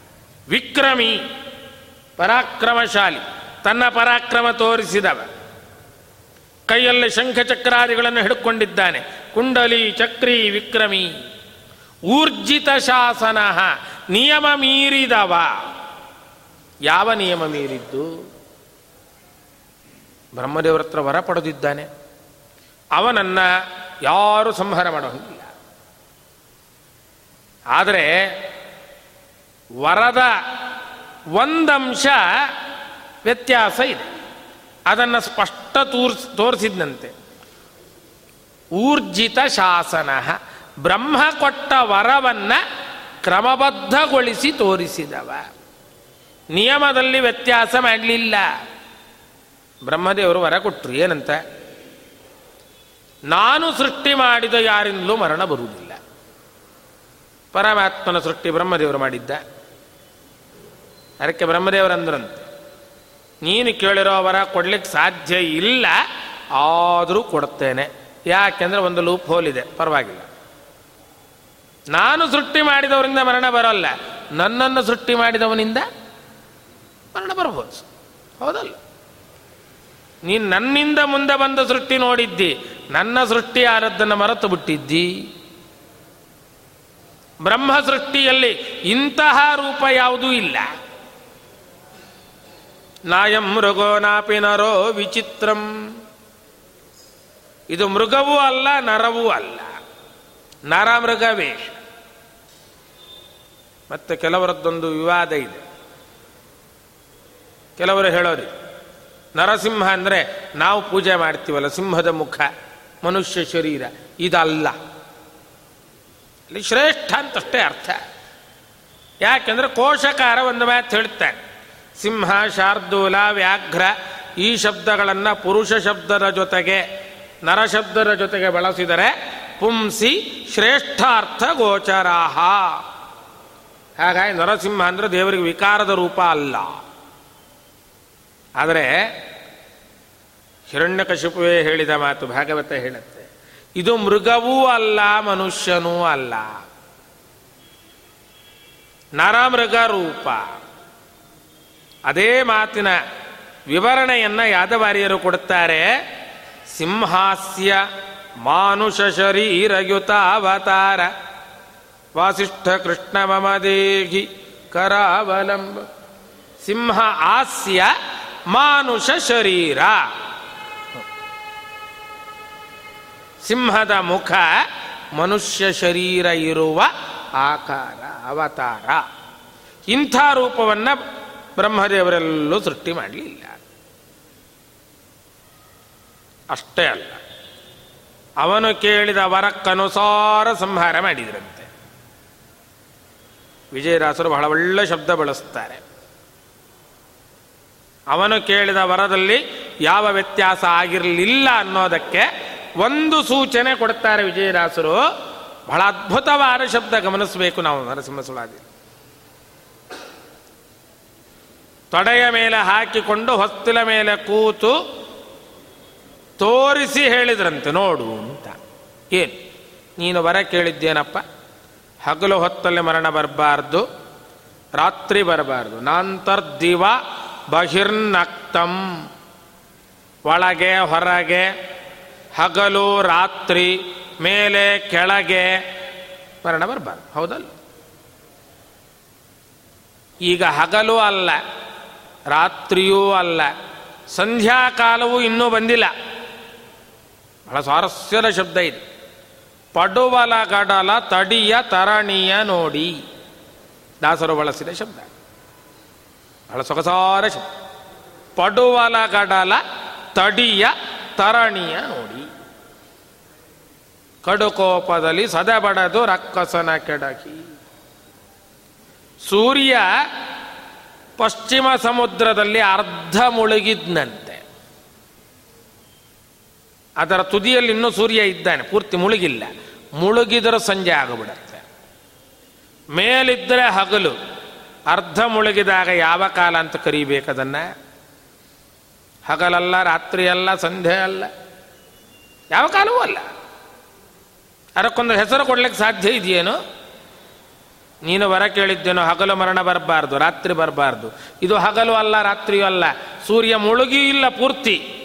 ವಿಕ್ರಮಿ, ಪರಾಕ್ರಮಶಾಲಿ, ತನ್ನ ಪರಾಕ್ರಮ ತೋರಿಸಿದವ. ಕೈಯಲ್ಲಿ ಶಂಖಚಕ್ರಾದಿಗಳನ್ನು ಹಿಡ್ಕೊಂಡಿದ್ದಾನೆ. ಕುಂಡಲಿ, ಚಕ್ರಿ, ವಿಕ್ರಮಿ. ಊರ್ಜಿತ ಶಾಸನ ನಿಯಮ ಮೀರಿದವ. ಯಾವ ನಿಯಮ ಮೀರಿದ್ದು? ಬ್ರಹ್ಮದೇವರತ್ರ ವರ ಪಡೆದಿದ್ದಾನೆ. ಅವನನ್ನ ಯಾರು ಸಂಹಾರ ಮಾಡೋಂಗಿಲ್ಲ. ಆದರೆ ವರದ ಒಂದಂಶ ವ್ಯತ್ಯಾಸ ಇದೆ. ಅದನ್ನು ಸ್ಪಷ್ಟ ತೋರ್ಸ್, ತೋರಿಸಿದ್ನಂತೆ. ಊರ್ಜಿತ ಶಾಸನ ಬ್ರಹ್ಮ ಕೊಟ್ಟ ವರವನ್ನ ಕ್ರಮಬದ್ಧಗೊಳಿಸಿ ತೋರಿಸಿದವ. ನಿಯಮದಲ್ಲಿ ವ್ಯತ್ಯಾಸ ಮಾಡಲಿಲ್ಲ. ಬ್ರಹ್ಮದೇವರು ವರ ಕೊಟ್ಟರು ಏನಂತ? ನಾನು ಸೃಷ್ಟಿ ಮಾಡಿದ ಯಾರಿಂದಲೂ ಮರಣ ಬರುವುದಿಲ್ಲ. ಪರಮಾತ್ಮನ ಸೃಷ್ಟಿ ಬ್ರಹ್ಮದೇವರು ಮಾಡಿದ್ದ. ಅದಕ್ಕೆ ಬ್ರಹ್ಮದೇವರಂದ್ರಂತೆ. ನೀನು ಕೇಳಿರೋ ವರ ಕೊಡ್ಲಿಕ್ಕೆ ಸಾಧ್ಯ ಇಲ್ಲ, ಆದರೂ ಕೊಡ್ತೇನೆ. ಯಾಕೆಂದ್ರೆ ಒಂದು ಲೂಪ್ ಹೋಲಿದೆ ಪರವಾಗಿಲ್ಲ. ನಾನು ಸೃಷ್ಟಿ ಮಾಡಿದವರಿಂದ ಮರಣ ಬರೋಲ್ಲ. ನನ್ನನ್ನು ಸೃಷ್ಟಿ ಮಾಡಿದವನಿಂದ ಮರಣ ಬರ್ಬೋದು ಹೌದಲ್ಲ? ನೀನು ನನ್ನಿಂದ ಮುಂದೆ ಬಂದ ಸೃಷ್ಟಿ ನೋಡಿದ್ದಿ, ನನ್ನ ಸೃಷ್ಟಿ ಆರದ್ದನ್ನು ಮರೆತು ಬಿಟ್ಟಿದ್ದಿ. ಬ್ರಹ್ಮ ಸೃಷ್ಟಿಯಲ್ಲಿ ಇಂತಹ ರೂಪ ಯಾವುದೂ ಇಲ್ಲ. ನಾಯಂ ಮೃಗೋ ನಾಪಿ ನರೋ ವಿಚಿತ್ರಂ. ಇದು ಮೃಗವೂ ಅಲ್ಲ, ನರವೂ ಅಲ್ಲ. ನರ ಮೃಗವೇ ಮತ್ತೆ ಕೆಲವರದ್ದೊಂದು ವಿವಾದ ಇದೆ. ಕೆಲವರು ಹೇಳೋರಿ, ನರಸಿಂಹ ಅಂದರೆ ನಾವು ಪೂಜೆ ಮಾಡ್ತೀವಲ್ಲ, ಸಿಂಹದ ಮುಖ, ಮನುಷ್ಯ ಶರೀರ, ಇದಲ್ಲ. ಶ್ರೇಷ್ಠ ಅಂತಷ್ಟೇ ಅರ್ಥ. ಯಾಕೆಂದ್ರೆ ಕೋಶಕಾರ ಒಂದು ಮಾತು ಹೇಳ್ತಾನೆ ಸಿಂಹ ಶಾರ್ದೂಲ ವ್ಯಾಘ್ರ ಈ ಶಬ್ದಗಳನ್ನು ಪುರುಷ ಶಬ್ದರ ಜೊತೆಗೆ ನರಶಬ್ದರ ಜೊತೆಗೆ ಬಳಸಿದರೆ ಪುಂಸಿ ಶ್ರೇಷ್ಠಾರ್ಥ ಗೋಚರಾಹ. ಹಾಗಾಗಿ ನರಸಿಂಹ ಅಂದರೆ ದೇವರಿಗೆ ವಿಕಾರದ ರೂಪ ಅಲ್ಲ. ಆದರೆ ಹಿರಣ್ಯಕಶಿಪುವೇ ಹೇಳಿದ ಮಾತು ಭಾಗವತ ಹೇಳುತ್ತೆ. ಇದು ಮೃಗವೂ ಅಲ್ಲ, ಮನುಷ್ಯನೂ ಅಲ್ಲ. ನರಮೃಗ ರೂಪ. ಅದೇ ಮಾತಿನ ವಿವರಣೆಯನ್ನು ಯಾದವಾರಿಯರು ಕೊಡುತ್ತಾರೆ. ಸಿಂಹಾಸ್ಯ ಮಾನುಷ ಶರೀರಯುತ ಅವತಾರ. ವಾಸಿಷ್ಠ ಕೃಷ್ಣ ಮಮ ದೇಹಿ ಕರಾವಲಂಬ. ಸಿಂಹ ಹಾಸ್ಯ ಮಾನುಷ ಶರೀರ. ಸಿಂಹದ ಮುಖ ಮನುಷ್ಯ ಶರೀರ ಇರುವ ಆಕಾರ, ಅವತಾರ. ಇಂಥ ರೂಪವನ್ನು ಬ್ರಹ್ಮದೇವರೆಲ್ಲೂ ಸೃಷ್ಟಿ ಮಾಡಲಿಲ್ಲ. ಅಷ್ಟೇ ಅಲ್ಲ, ಅವನು ಕೇಳಿದ ವರಕ್ಕನುಸಾರ ಸಂಹಾರ ಮಾಡಿದ್ರಂತೆ. ವಿಜಯದಾಸರು ಬಹಳ ಒಳ್ಳೆ ಶಬ್ದ ಬಳಸ್ತಾರೆ. ಅವನು ಕೇಳಿದ ವರದಲ್ಲಿ ಯಾವ ವ್ಯತ್ಯಾಸ ಆಗಿರಲಿಲ್ಲ ಅನ್ನೋದಕ್ಕೆ ಒಂದು ಸೂಚನೆ ಕೊಡ್ತಾರೆ ವಿಜಯದಾಸರು. ಬಹಳ ಅದ್ಭುತವಾದ ಶಬ್ದ ಗಮನಿಸಬೇಕು ನಾವು ನರಸಿಂಹ ಸುಳಾದಿ ತೊಡೆಯ ಮೇಲೆ ಹಾಕಿಕೊಂಡು ಹೊಸ್ತಿಲ ಮೇಲೆ ಕೂತು ತೋರಿಸಿ ಹೇಳಿದ್ರಂತೆ, ನೋಡು ಅಂತ. ಏನು? ನೀನು ವರ ಕೇಳಿದ್ದೇನಪ್ಪ? ಹಗಲು ಹೊತ್ತಲ್ಲಿ ಮರಣ ಬರಬಾರ್ದು, ರಾತ್ರಿ ಬರಬಾರ್ದು. ನಾಂತರ್ದಿವ ಬಹಿರ್ನಕ್ತಂ. ಒಳಗೆ, ಹೊರಗೆ, ಹಗಲು, ರಾತ್ರಿ, ಮೇಲೆ, ಕೆಳಗೆ ಮರಣ ಬರಬಾರ್ದು. ಹೌದಲ್ಲ? ಈಗ ಹಗಲು ಅಲ್ಲ. ರಾತ್ರಿಯೂ ಅಲ್ಲ. ಸಂಧ್ಯಾಕಾಲವೂ ಇನ್ನೂ ಬಂದಿಲ್ಲ. ಬಹಳ ಸ್ವಾರಸ್ಯದ ಶಬ್ದ ಇದೆ. ಪಡುವಲ ಗಡಲ ತಡಿಯ ತರಣಿಯ ನೋಡಿ. ದಾಸರು ಬಳಸಿದ ಶಬ್ದ. ಬಹಳ ಸೊಗಸಾದ ಶಬ್ದ. ಪಡುವಲ ಗಡಲ ತಡಿಯ ತರಣಿಯ ನೋಡಿ. ಕಡುಕೋಪದಲ್ಲಿ ಸದಬಡದು ರಕ್ಕಸನ ಕೆಡಕಿ. ಸೂರ್ಯ ಪಶ್ಚಿಮ ಸಮುದ್ರದಲ್ಲಿ ಅರ್ಧ ಮುಳುಗಿದ್ನಂತೆ. ಅದರ ತುದಿಯಲ್ಲಿ ಇನ್ನೂ ಸೂರ್ಯ ಇದ್ದಾನೆ, ಪೂರ್ತಿ ಮುಳುಗಿಲ್ಲ. ಮುಳುಗಿದರೂ ಸಂಜೆ ಆಗಿಬಿಡತ್ತೆ. ಮೇಲಿದ್ದರೆ ಹಗಲು, ಅರ್ಧ ಮುಳುಗಿದಾಗ ಯಾವ ಕಾಲ ಅಂತ ಕರೀಬೇಕದನ್ನ ಹಗಲಲ್ಲ, ರಾತ್ರಿ ಅಲ್ಲ, ಸಂಧ್ಯೆ ಅಲ್ಲ, ಯಾವ ಕಾಲವೂ ಅಲ್ಲ. ಅದಕ್ಕೊಂದು ಹೆಸರು ಕೊಡ್ಲಿಕ್ಕೆ ಸಾಧ್ಯ ಇದೆಯೇನು? ನೀನು ವರ ಕೇಳಿದ್ದೇನೋ ಹಗಲು ಮರಣ ಬರಬಾರ್ದು, ರಾತ್ರಿ ಬರಬಾರ್ದು. ಇದು ಹಗಲು ಅಲ್ಲ, ರಾತ್ರಿಯೂ ಅಲ್ಲ. ಸೂರ್ಯ ಮುಳುಗಿ ಇಲ್ಲ ಪೂರ್ತಿ.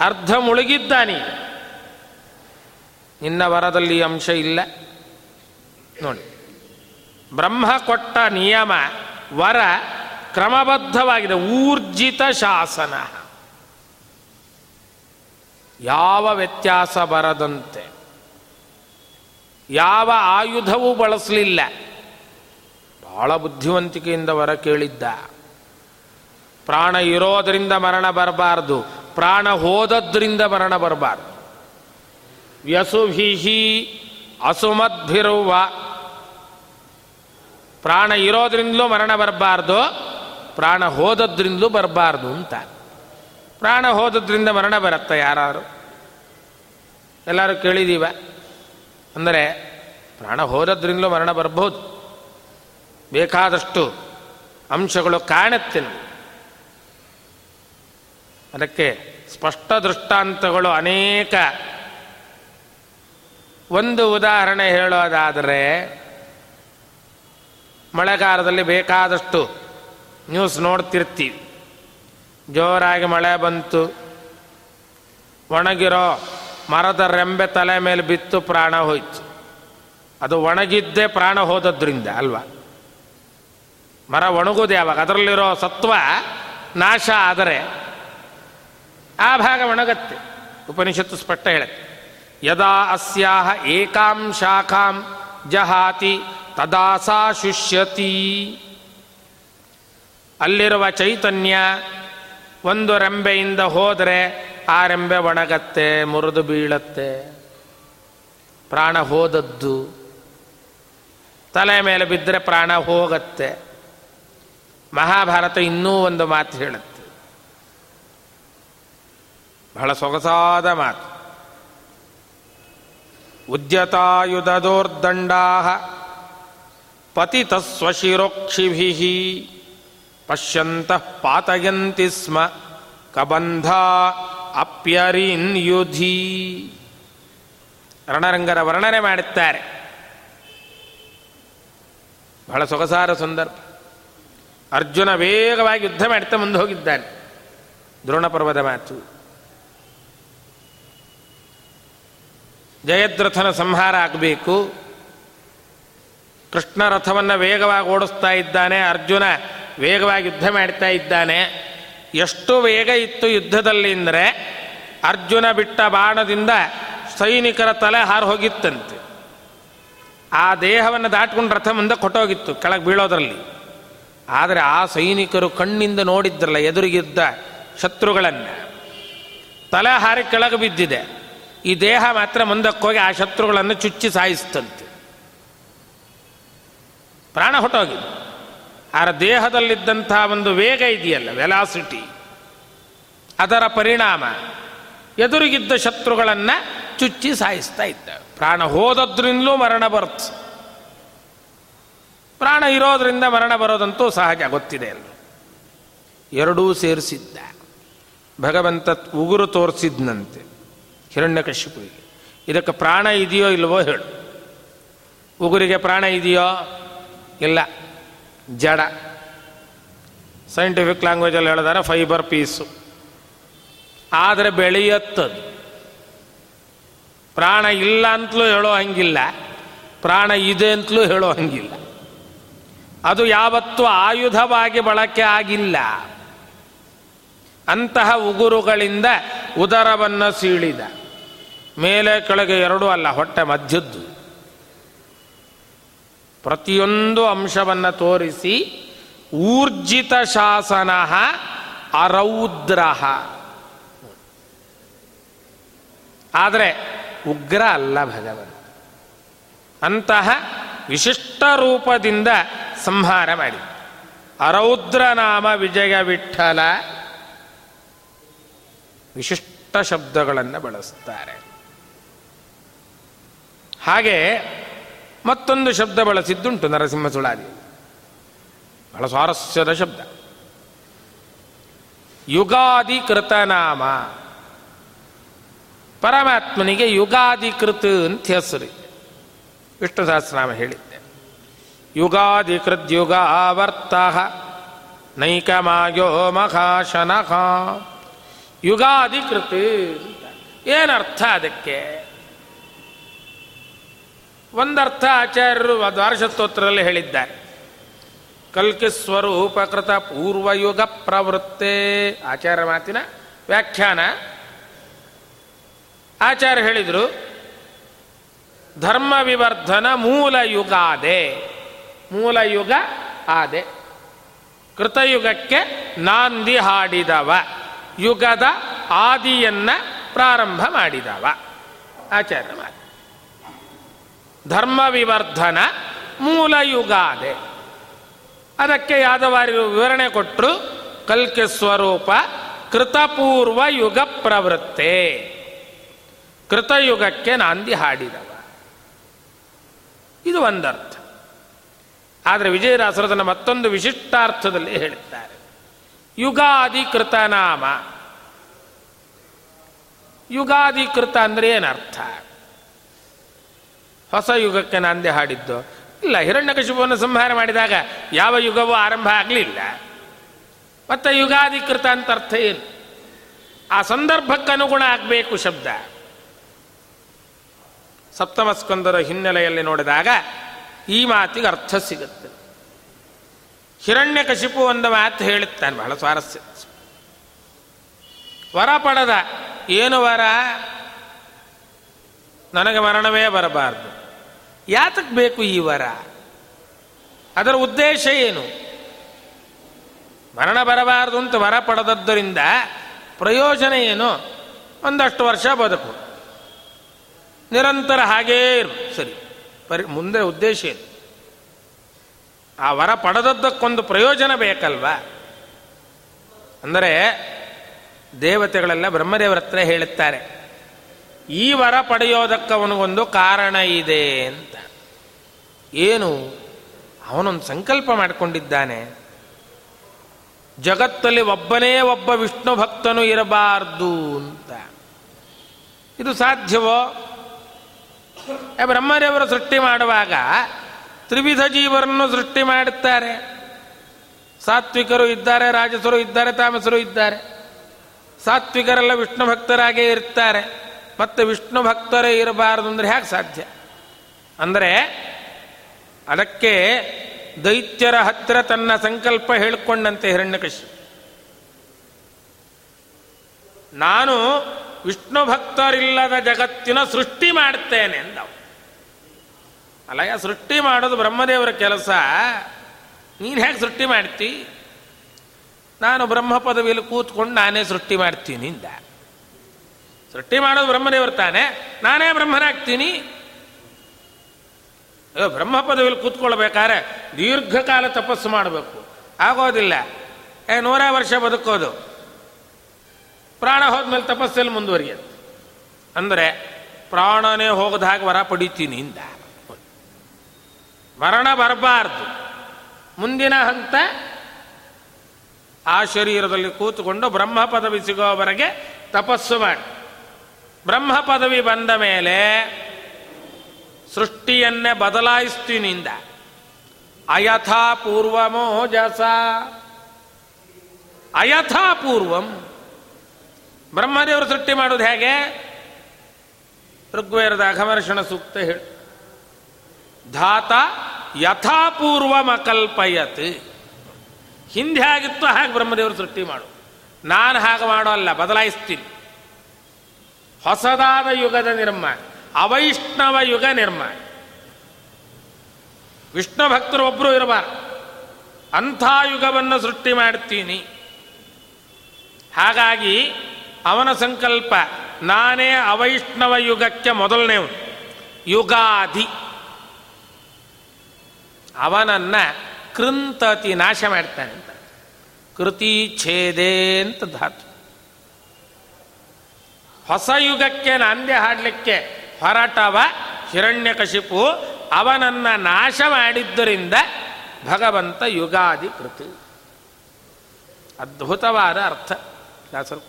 ಅರ್ಧ ಮುಳುಗಿದ್ದಾನೆ. ನಿನ್ನ ವರದಲ್ಲಿ ಅಂಶ ಇಲ್ಲ. ನೋಡಿ. ಬ್ರಹ್ಮ ಕೊಟ್ಟ ನಿಯಮ, ವರ ಕ್ರಮಬದ್ಧವಾಗಿದೆ. ಊರ್ಜಿತ ಶಾಸನ. ಯಾವ ವ್ಯತ್ಯಾಸ ಬರದಂತೆ. ಯಾವ ಆಯುಧವೂ ಬಳಸಲಿಲ್ಲ. ಬಹಳ ಬುದ್ಧಿವಂತಿಕೆಯಿಂದ ವರ ಕೇಳಿದ್ದ. ಪ್ರಾಣ ಇರೋದರಿಂದ ಮರಣ ಬರಬಾರ್ದು. ಪ್ರಾಣ ಹೋದದ್ರಿಂದ ಮರಣ ಬರಬಾರ್ದು. ವ್ಯಸುಭಿಹಿ ಅಸುಮದ್ಭಿರುವ. ಪ್ರಾಣ ಇರೋದ್ರಿಂದಲೂ ಮರಣ ಬರಬಾರ್ದು, ಪ್ರಾಣ ಹೋದದ್ರಿಂದಲೂ ಬರಬಾರ್ದು ಅಂತ. ಪ್ರಾಣ ಹೋದದ್ರಿಂದ ಮರಣ ಬರುತ್ತೆ ಯಾರು ಎಲ್ಲರೂ ಕೇಳಿದೀವ? ಅಂದರೆ ಪ್ರಾಣ ಹೋದದ್ರಿಂದಲೂ ಮರಣ ಬರ್ಬೋದು ಬೇಕಾದಷ್ಟು ಅಂಶಗಳು ಕಾಣುತ್ತೆ ಅದಕ್ಕೆ ಸ್ಪಷ್ಟ ದೃಷ್ಟಾಂತಗಳು ಅನೇಕ. ಒಂದು ಉದಾಹರಣೆ ಹೇಳೋದಾದರೆ, ಮಳೆಗಾಲದಲ್ಲಿ ಬೇಕಾದಷ್ಟು ನ್ಯೂಸ್ ನೋಡ್ತಿರ್ತೀವಿ. ಜೋರಾಗಿ ಮಳೆ ಬಂತು, ಒಣಗಿರೋ ಮರದ ರೆಂಬೆ ತಲೆ ಮೇಲೆ ಬಿತ್ತು, ಪ್ರಾಣ ಹೋಯ್ತು. ಅದು ಒಣಗಿದ್ದೇ ಪ್ರಾಣ ಹೋದದ್ರಿಂದ ಅಲ್ವಾ? ಮರ ಒಣಗೋದು ಯಾವಾಗ ಅದರಲ್ಲಿರೋ ಸತ್ವ ನಾಶ ಆದರೆ ಆ ಭಾಗ ಒಣಗತ್ತೆ. ಉಪನಿಷತ್ತು ಸ್ಪಷ್ಟ ಹೇಳುತ್ತೆ. ಯದಾ ಅಸ್ಯಾಹ ಏಕಾಂ ಶಾಖಾಂ ಜಹಾತಿ ತದಾಸಾ ಶುಷ್ಯತಿ. ಅಲ್ಲಿರುವ ಚೈತನ್ಯ ಒಂದು ರೆಂಬೆಯಿಂದ ಹೋದರೆ ಆ ರೆಂಬೆ ಒಣಗತ್ತೆ, ಮುರಿದು ಬೀಳತ್ತೆ. ಪ್ರಾಣ ಹೋದದ್ದು, ತಲೆ ಮೇಲೆ ಬಿದ್ದರೆ ಪ್ರಾಣ ಹೋಗತ್ತೆ. ಮಹಾಭಾರತ ಇನ್ನೂ ಒಂದು ಮಾತು ಹೇಳುತ್ತೆ. ಬಹಳ ಸೊಗಸಾದ ಮಾತು. ಉದ್ಯತಾಯುಧದೋರ್ದಂಡಾ ಪತಿತಸ್ವಶಿರೋಕ್ಷಿಭಿ ಪಶ್ಯಂತಃ ಪಾತಯಂತಿ ಸ್ಮ ಕಬಂಧ ಅಪ್ಯರಿನ್ ಯುಧಿ ರಣರಂಗರ ವರ್ಣನೆ ಮಾಡುತ್ತಾರೆ. ಬಹಳ ಸೊಗಸಾರ ಸಂದರ್ಭ. ಅರ್ಜುನ ವೇಗವಾಗಿ ಯುದ್ಧ ಮಾಡ್ತಾ ಮುಂದೆ ಹೋಗಿದ್ದಾನೆ. ದ್ರೋಣ ಪರ್ವದ ಮಾತು. ಜಯದ್ರಥನ ಸಂಹಾರ ಆಗಬೇಕು. ಕೃಷ್ಣ ರಥವನ್ನು ವೇಗವಾಗಿ ಓಡಿಸ್ತಾ ಇದ್ದಾನೆ. ಅರ್ಜುನ ವೇಗವಾಗಿ ಯುದ್ಧ ಮಾಡ್ತಾ ಇದ್ದಾನೆ. ಎಷ್ಟು ವೇಗ ಇತ್ತು ಯುದ್ಧದಲ್ಲಿ ಅಂದರೆ ಅರ್ಜುನ ಬಿಟ್ಟ ಬಾಣದಿಂದ ಸೈನಿಕರ ತಲೆ ಹಾರು ಹೋಗಿತ್ತಂತೆ. ಆ ದೇಹವನ್ನು ದಾಟ್ಕೊಂಡು ರಥ ಮುಂದೆ ಕೊಟ್ಟೋಗಿತ್ತು. ಕೆಳಗೆ ಬೀಳೋದ್ರಲ್ಲಿ. ಆದರೆ ಆ ಸೈನಿಕರು ಕಣ್ಣಿಂದ ನೋಡಿದ್ರಲ್ಲ ಎದುರಿಗಿದ್ದ ಶತ್ರುಗಳನ್ನು. ತಲೆ ಹಾರಿ ಕೆಳಗೆ ಬಿದ್ದಿದೆ. ಈ ದೇಹ ಮಾತ್ರ ಮುಂದಕ್ಕೋಗಿ ಆ ಶತ್ರುಗಳನ್ನು ಚುಚ್ಚಿ ಸಾಯಿಸ್ತಂತೆ. ಪ್ರಾಣ ಹೊಟ್ಟೋಗಿದೆ. ಆ ದೇಹದಲ್ಲಿದ್ದಂಥ ಒಂದು ವೇಗ ಇದೆಯಲ್ಲ, ವೆಲಾಸಿಟಿ. ಅದರ ಪರಿಣಾಮ ಎದುರಿಗಿದ್ದ ಶತ್ರುಗಳನ್ನು ಚುಚ್ಚಿ ಸಾಯಿಸ್ತಾ ಇದ್ದ. ಪ್ರಾಣ ಹೋದದ್ರಿಂದಲೂ ಮರಣ ಬರುತ್ತೆ ಪ್ರಾಣ ಇರೋದ್ರಿಂದ ಮರಣ ಬರೋದಂತೂ ಸಹಜ, ಗೊತ್ತಿದೆ ಅಲ್ಲ. ಎರಡೂ ಸೇರಿಸಿದ್ದ. ಭಗವಂತ ಉಗುರು ತೋರಿಸಿದ್ನಂತೆ ಹಿರಣ್ಯಕಶಿಪುವಿಗೆ ಇದಕ್ಕೆ ಪ್ರಾಣ ಇದೆಯೋ ಇಲ್ವೋ ಹೇಳು. ಉಗುರಿಗೆ ಪ್ರಾಣ ಇದೆಯೋ? ಇಲ್ಲ. ಜಡ. ಸೈಂಟಿಫಿಕ್ ಲ್ಯಾಂಗ್ವೇಜಲ್ಲಿ ಹೇಳಿದಾರೆ ಫೈಬರ್ ಪೀಸು ಆದರೆ ಬೆಳೆಯತ್ತದು. ಪ್ರಾಣ ಇಲ್ಲ ಅಂತಲೂ ಹೇಳೋ ಹಂಗಿಲ್ಲ. ಪ್ರಾಣ ಇದೆ ಅಂತಲೂ ಹೇಳೋ ಹಂಗಿಲ್ಲ. ಅದು ಯಾವತ್ತೂ ಆಯುಧವಾಗಿ ಬಳಕೆ ಆಗಿಲ್ಲ. ಅಂತಹ ಉಗುರುಗಳಿಂದ ಉದರವನ್ನು ಸೀಳಿದ. ಮೇಲೆ ಕೆಳಗೆ ಎರಡೂ ಅಲ್ಲ, ಹೊಟ್ಟೆ ಮಧ್ಯದ್ದು. ಪ್ರತಿಯೊಂದು ಅಂಶವನ್ನು ತೋರಿಸಿ, ಊರ್ಜಿತ ಶಾಸನ ಅರೌದ್ರ. ಆದರೆ ಉಗ್ರ ಅಲ್ಲ ಭಗವಂತ. ಅಂತಹ ವಿಶಿಷ್ಟ ರೂಪದಿಂದ ಸಂಹಾರ ಮಾಡಿ. ಅರೌದ್ರ ನಾಮ ವಿಜಯ ವಿಠಲ ವಿಶಿಷ್ಟ ಶಬ್ದಗಳನ್ನು ಬಳಸ್ತಾರೆ. ಹಾಗೆ ಮತ್ತೊಂದು ಶಬ್ದ ಬಳಸಿದ್ದುಂಟು ನರಸಿಂಹ ಸುಳಾದಿ ಬಹಳ ಸ್ವಾರಸ್ಯದ ಶಬ್ದ. ಯುಗಾದಿ ಕೃತನಾಮ ಪರಮಾತ್ಮನಿಗೆ ಯುಗಾಧಿಕೃತ ಅಂತ ಹೆಸರು. ವಿಷ್ಣು ಸಹಸ್ರನಾಮ ಹೇಳಿದ್ದೆ ಯುಗಾಧಿಕೃದ್ಯುಗ ಆವರ್ತ ನೈಕಮಾಯೋ ಮಖಾಶನಃ. ಯುಗಾಧಿಕೃತ ಏನರ್ಥ ಅದಕ್ಕೆ? ಒಂದರ್ಥ ಆಚಾರ್ಯರು ದ್ವಾರಶಸ್ತೋತ್ರದಲ್ಲಿ ಹೇಳಿದ್ದಾರೆ. ಕಲ್ಕಿ ಸ್ವರೂಪಕೃತ ಪೂರ್ವಯುಗ ಪ್ರವೃತ್ತೆ. ಆಚಾರ್ಯ ಮಾತಿನ ವ್ಯಾಖ್ಯಾನ. ಆಚಾರ್ಯ ಹೇಳಿದರು, ಧರ್ಮ ವಿವರ್ಧನ ಮೂಲ ಯುಗಾದೆ. ಮೂಲ ಯುಗ ಆದೆ. ಕೃತಯುಗಕ್ಕೆ ನಾಂದಿ ಹಾಡಿದವ. ಯುಗದ ಆದಿಯನ್ನ ಪ್ರಾರಂಭ ಮಾಡಿದವ. ಆಚಾರ್ಯ ಮಾತು ಧರ್ಮ ವಿವರ್ಧನ ಮೂಲ ಯುಗಾದೆ ಅದಕ್ಕೆ ಯಾದವಾರಿ ವಿವರಣೆ ಕೊಟ್ಟರು ಕಲ್ಕಿ ಸ್ವರೂಪ ಕೃತಪೂರ್ವ ಯುಗ ಪ್ರವೃತ್ತೆ. ಕೃತಯುಗಕ್ಕೆ ನಾಂದಿ ಹಾಡಿದವ. ಇದು ಒಂದರ್ಥ. ಆದರೆ ವಿಜಯದಾಸರದನ್ನು ಮತ್ತೊಂದು ವಿಶಿಷ್ಟಾರ್ಥದಲ್ಲಿ ಹೇಳುತ್ತಾರೆ ಯುಗಾದಿ ಕೃತನಾಮ ಯುಗಾದಿ ಕೃತ ಅಂದರೆ ಏನರ್ಥ? ಹೊಸ ಯುಗಕ್ಕೆ ನಾಂದೇ ಹಾಡಿದ್ದು. ಇಲ್ಲ ಹಿರಣ್ಯಕಶಿಪವನ್ನು ಸಂಹಾರ ಮಾಡಿದಾಗ ಯಾವ ಯುಗವೂ ಆರಂಭ ಆಗಲಿಲ್ಲ. ಮತ್ತೆ ಯುಗಾಧಿಕೃತ ಅಂತ ಅರ್ಥ ಏನು? ಆ ಸಂದರ್ಭಕ್ಕೆ ಅನುಗುಣ ಆಗಬೇಕು ಶಬ್ದ. ಸಪ್ತಮಸ್ಕಂದರ ಹಿನ್ನೆಲೆಯಲ್ಲಿ ನೋಡಿದಾಗ ಈ ಮಾತಿಗೆ ಅರ್ಥ ಸಿಗುತ್ತೆ. ಹಿರಣ್ಯಕಶಿಪು ಒಂದ ಮಾತು ಹೇಳುತ್ತಾನೆ, ಬಹಳ ಸ್ವಾರಸ್ಯ. ವರ ಪಡೆದ, ಏನು ವರ? ನನಗೆ ಮರಣವೇ ಬರಬಾರದು. ಯಾತಕ್ಕೆ ಬೇಕು ಈ ವರ? ಅದರ ಉದ್ದೇಶ ಏನು? ಮರಣ ಬರಬಾರದು ಅಂತ ವರ ಪಡೆದದ್ದರಿಂದ ಪ್ರಯೋಜನ ಏನು? ಒಂದಷ್ಟು ವರ್ಷ ಬದುಕು. ನಿರಂತರ ಹಾಗೇ ಇರು, ಸರಿ. ಪರಿ, ಮುಂದೆ ಉದ್ದೇಶ ಇದು. ಆ ವರ ಪಡೆದದ್ದಕ್ಕೊಂದು ಪ್ರಯೋಜನ ಬೇಕಲ್ವಾ? ಅಂದರೆ ದೇವತೆಗಳೆಲ್ಲ ಬ್ರಹ್ಮದೇವರ ಹತ್ರ ಹೇಳುತ್ತಾರೆ, ಈ ವರ ಪಡೆಯೋದಕ್ಕೆ ಅವನಿಗೊಂದು ಕಾರಣ ಇದೆ ಅಂತ. ಏನು? ಅವನೊಂದು ಸಂಕಲ್ಪ ಮಾಡಿಕೊಂಡಿದ್ದಾನೆ. ಜಗತ್ತಲ್ಲಿ ಒಬ್ಬನೇ ಒಬ್ಬ ವಿಷ್ಣು ಭಕ್ತನು ಇರಬಾರ್ದು ಅಂತ. ಇದು ಸಾಧ್ಯವೋ? ಬ್ರಹ್ಮದೇವರು ಸೃಷ್ಟಿ ಮಾಡುವಾಗ ತ್ರಿವಿಧ ಜೀವರನ್ನು ಸೃಷ್ಟಿ ಮಾಡುತ್ತಾರೆ. ಸಾತ್ವಿಕರು ಇದ್ದಾರೆ, ರಾಜಸರು ಇದ್ದಾರೆ, ತಾಮಸರು ಇದ್ದಾರೆ. ಸಾತ್ವಿಕರೆಲ್ಲ ವಿಷ್ಣು ಭಕ್ತರಾಗೇ ಇರ್ತಾರೆ. ಮತ್ತೆ ವಿಷ್ಣು ಭಕ್ತರೇ ಇರಬಾರದು ಅಂದರೆ ಹೇಗೆ ಸಾಧ್ಯ? ಅಂದರೆ ಅದಕ್ಕೆ ದೈತ್ಯರ ಹತ್ತಿರ ತನ್ನ ಸಂಕಲ್ಪ ಹೇಳಿಕೊಂಡಂತೆ ಹಿರಣ್ಯಕಶಿ ನಾನು ವಿಷ್ಣು ಭಕ್ತರಿಲ್ಲದ ಜಗತ್ತಿನ ಸೃಷ್ಟಿ ಮಾಡ್ತೇನೆ ಅಂದವು. ಅಲ್ಲಯ್ಯ, ಸೃಷ್ಟಿ ಮಾಡೋದು ಬ್ರಹ್ಮದೇವರ ಕೆಲಸ. ನೀನು ಹೇಗೆ ಸೃಷ್ಟಿ ಮಾಡ್ತಿ? ನಾನು ಬ್ರಹ್ಮ ಪದವಿಯಲ್ಲಿ ಕೂತ್ಕೊಂಡು ನಾನೇ ಸೃಷ್ಟಿ ಮಾಡ್ತೀನಿ ಇಂದ ಸೃಷ್ಟಿ ಮಾಡೋದು ಬ್ರಹ್ಮದೇವರು ತಾನೆ, ನಾನೇ ಬ್ರಹ್ಮನಾಗ್ತೀನಿ. ಬ್ರಹ್ಮ ಪದವಿಯಲ್ಲಿ ಕೂತ್ಕೊಳ್ಬೇಕಾದ್ರೆ ದೀರ್ಘಕಾಲ ತಪಸ್ಸು ಮಾಡಬೇಕು. ಆಗೋದಿಲ್ಲ. ಏ ನೂರ ವರ್ಷ ಬದುಕೋದು. ಪ್ರಾಣ ಹೋದ್ಮೇಲೆ ತಪಸ್ಸಲ್ಲಿ ಮುಂದುವರಿಯೋದು ಅಂದರೆ ಪ್ರಾಣನೇ ಹೋಗದ ಹಾಗೆ ವರ ಪಡಿತೀನಿ ಇಂದ. ಮರಣ ಬರಬಾರ್ದು. ಮುಂದಿನ ಹಂತ ಆ ಶರೀರದಲ್ಲಿ ಕೂತುಕೊಂಡು ಬ್ರಹ್ಮ ಪದವಿ ಸಿಗೋವರೆಗೆ ತಪಸ್ಸು ಮಾಡಿ. ಬ್ರಹ್ಮ ಪದವಿ ಬಂದ ಮೇಲೆ ಸೃಷ್ಟಿಯನ್ನೇ ಬದಲಾಯಿಸ್ತೀನಿಂದ ಅಯಥಾ ಪೂರ್ವಮೋ ಜಸ. ಅಯಥಾ ಪೂರ್ವಂ ಬ್ರಹ್ಮದೇವರು ಸೃಷ್ಟಿ ಮಾಡೋದು ಹೇಗೆ? ಋಗ್ವೇರದ ಅಘಮರ್ಷಣ ಸೂಕ್ತ ಹೇಳಿ. ಧಾತ ಯಥಾಪೂರ್ವಮಕಲ್ಪಯತ್. ಹಿಂದೆ ಆಗಿತ್ತು ಹಾಗೆ ಬ್ರಹ್ಮದೇವರು ಸೃಷ್ಟಿ ಮಾಡು. ನಾನು ಹಾಗೆ ಮಾಡೋ ಅಲ್ಲ, ಬದಲಾಯಿಸ್ತೀನಿ. ಹೊಸದಾದ ಯುಗದ ನಿರ್ಮಾಣ, ಅವೈಷ್ಣವ ಯುಗ ನಿರ್ಮಾಣ. ವಿಷ್ಣು ಭಕ್ತರು ಒಬ್ಬರು ಇರಬಾರ್ದು. ಅಂಥ ಯುಗವನ್ನು ಸೃಷ್ಟಿ ಮಾಡ್ತೀನಿ. ಹಾಗಾಗಿ ಅವನ ಸಂಕಲ್ಪ, ನಾನೇ ಅವೈಷ್ಣವ ಯುಗಕ್ಕೆ ಮೊದಲನೇವನು. ಯುಗಾದಿ. ಅವನನ್ನ ಕೃಂತತಿ ನಾಶ ಮಾಡ್ತಾನೆ ಅಂತ. ಕೃತಿ ಛೇದೆ ಅಂತ ಧಾತು. ಹೊಸ ಯುಗಕ್ಕೆ ನಾಂದ್ಯ ಹಾಡಲಿಕ್ಕೆ ಹೊರಟವ ಹಿರಣ್ಯಕಶಿಪು, ಅವನನ್ನ ನಾಶ ಮಾಡಿದ್ದರಿಂದ ಭಗವಂತ ಯುಗಾದಿ ಕೃತಿ. ಅದ್ಭುತವಾದ ಅರ್ಥ. ದಾಸರು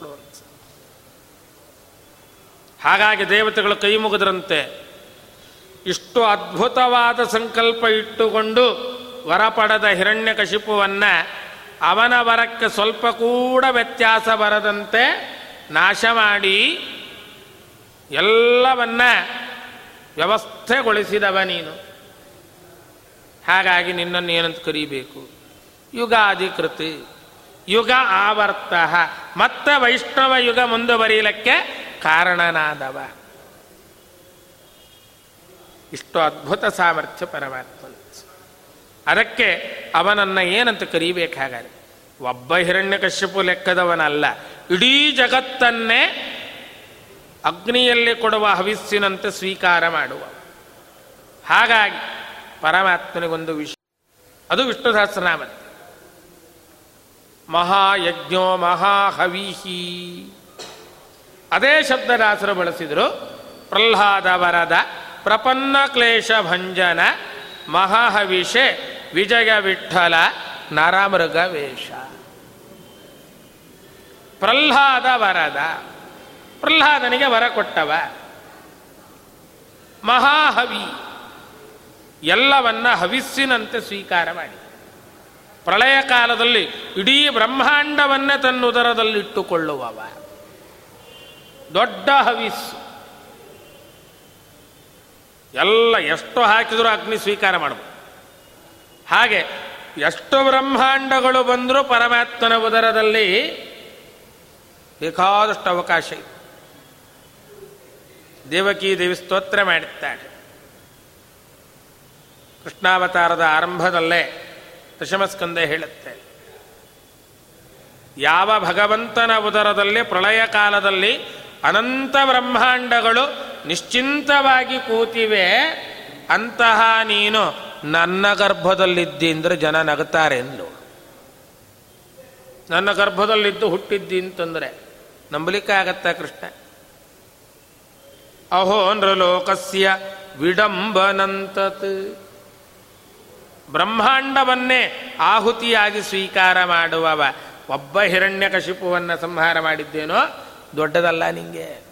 ಹಾಗಾಗಿ ದೇವತೆಗಳು ಕೈ ಮುಗಿದ್ರಂತೆ. ಇಷ್ಟು ಅದ್ಭುತವಾದ ಸಂಕಲ್ಪ ಇಟ್ಟುಕೊಂಡು ವರ ಪಡೆದ ಹಿರಣ್ಯಕಶಿಪುವನ್ನ ಅವನ ವರಕ್ಕೆ ಸ್ವಲ್ಪ ಕೂಡ ವ್ಯತ್ಯಾಸ ಬರದಂತೆ ನಾಶ ಮಾಡಿ ಎಲ್ಲವನ್ನ ವ್ಯವಸ್ಥೆಗೊಳಿಸಿದವ ನೀನು. ಹಾಗಾಗಿ ನಿನ್ನನ್ನು ಏನಂತ ಕರೀಬೇಕು? ಯುಗಾಧಿಕೃತಿ, ಯುಗ ಆವರ್ತ. ಮತ್ತೆ ವೈಷ್ಣವ ಯುಗ ಮುಂದುವರಿಯಲಿಕ್ಕೆ ಕಾರಣನಾದವ. ಇಷ್ಟು ಅದ್ಭುತ ಸಾಮರ್ಥ್ಯ ಪರಮಾತ್ಮ ಅದಕ್ಕೆ ಅವನನ್ನ ಏನಂತ ಕರೀಬೇಕಾಗಾರೆ ಒಬ್ಬ ಹಿರಣ್ಯಕಶ್ಯಪು ಲೆಕ್ಕದವನಲ್ಲ. ಇಡೀ ಜಗತ್ತನ್ನೇ ಅಗ್ನಿಯಲ್ಲಿ ಕೊಡುವ ಹವಿಸ್ಸಿನಂತೆ ಸ್ವೀಕಾರ ಮಾಡುವ. ಹಾಗಾಗಿ ಪರಮಾತ್ಮನಿಗೊಂದು ವಿಷಯ ಅದು ವಿಷ್ಣು ಸಹಸ್ರನಾಮ ಮಹಾಯಜ್ಞೋ ಮಹಾಹವಿಹಿ. ಅದೇ ಶಬ್ದದಾಸರು ಬಳಸಿದರು. ಪ್ರಹ್ಲಾದ ವರದ ಪ್ರಪನ್ನ ಕ್ಲೇಶ ಭಂಜನ ಮಹಾಹವಿಷೆ ವಿಜಯ ವಿಠಲ ನರಮೃಗ ವೇಷ. ಪ್ರಹ್ಲಾದ ವರದ. ಪ್ರಹ್ಲಾದನಿಗೆ ವರ ಕೊಟ್ಟವ. ಮಹಾಹವಿ. ಎಲ್ಲವನ್ನ ಹವಿಸ್ಸಿನಂತೆ ಸ್ವೀಕಾರ ಮಾಡಿ. ಪ್ರಳಯ ಕಾಲದಲ್ಲಿ ಇಡೀ ಬ್ರಹ್ಮಾಂಡವನ್ನೇ ತನ್ನುದರದಲ್ಲಿಟ್ಟುಕೊಳ್ಳುವವ. ದೊಡ್ಡ ಹವಿಸ್ಸು ಎಲ್ಲ ಎಷ್ಟು ಹಾಕಿದರೂ ಅಗ್ನಿ ಸ್ವೀಕಾರ ಮಾಡಬಹುದು ಹಾಗೆ ಎಷ್ಟು ಬ್ರಹ್ಮಾಂಡಗಳು ಬಂದರೂ ಪರಮಾತ್ಮನ ಉದರದಲ್ಲಿ ಬೇಕಾದಷ್ಟು ಅವಕಾಶ ಇದೆ. ದೇವಕಿ ದೇವಿ ಸ್ತೋತ್ರ ಮಾಡುತ್ತಾಳೆ ಕೃಷ್ಣಾವತಾರದ ಆರಂಭದಲ್ಲೇ ದಶಮಸ್ಕಂದ ಹೇಳುತ್ತೆ. ಯಾವ ಭಗವಂತನ ಉದರದಲ್ಲಿ ಪ್ರಳಯ ಕಾಲದಲ್ಲಿ ಅನಂತ ಬ್ರಹ್ಮಾಂಡಗಳು ನಿಶ್ಚಿಂತವಾಗಿ ಕೂತಿವೆ, ಅಂತಹ ನೀನು ನನ್ನ ಗರ್ಭದಲ್ಲಿದ್ದಿ ಅಂದ್ರೆ ಜನ ನಗುತ್ತಾರೆ ಎಂದು ನನ್ನ ಗರ್ಭದಲ್ಲಿದ್ದು ಹುಟ್ಟಿದ್ದಿ ಅಂತಂದರೆ ನಂಬಲಿಕ್ಕೆ ಆಗತ್ತ ಕೃಷ್ಣ? ಅಹೋ ನೃಲೋಕಸ್ಯ ವಿಡಂಬನಂತತ್. ಬ್ರಹ್ಮಾಂಡವನ್ನೇ ಆಹುತಿಯಾಗಿ ಸ್ವೀಕಾರ ಮಾಡುವವ, ಒಬ್ಬ ಹಿರಣ್ಯಕಶಿಪುವನ್ನು ಸಂಹಾರ ಮಾಡಿದ್ದೇನೋ ದೊಡ್ಡದಲ್ಲ ನಿಂಗೆ.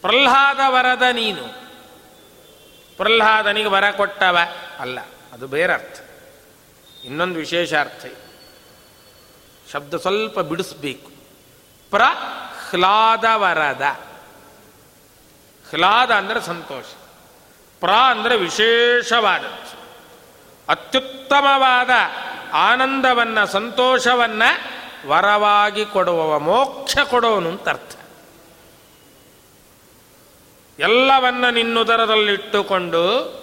ಪ್ರಹ್ಲಾದ ವರದ ನೀನು. ಪ್ರಹ್ಲಾದನಿಗೆ ವರ ಕೊಟ್ಟವ ಅಲ್ಲ, ಅದು ಬೇರೆ ಅರ್ಥ. ಇನ್ನೊಂದು ವಿಶೇಷ ಅರ್ಥ. ಶಬ್ದ ಸ್ವಲ್ಪ ಬಿಡಿಸ್ಬೇಕು. ಪ್ರಹ್ಲಾದ ವರದ. ಹ್ಲಾದ ಅಂದರೆ ಸಂತೋಷ. ಪ್ರ ಅಂದರೆ ವಿಶೇಷವಾದದ್ದು. ಅತ್ಯುತ್ತಮವಾದ ಆನಂದವನ್ನ, ಸಂತೋಷವನ್ನ ವರವಾಗಿ ಕೊಡುವವ ಮೋಕ್ಷ ಕೊಡೋನು ಅಂತ ಅರ್ಥ. ಎಲ್ಲವನ್ನ ನಿನ್ನುದರದಲ್ಲಿಟ್ಟುಕೊಂಡು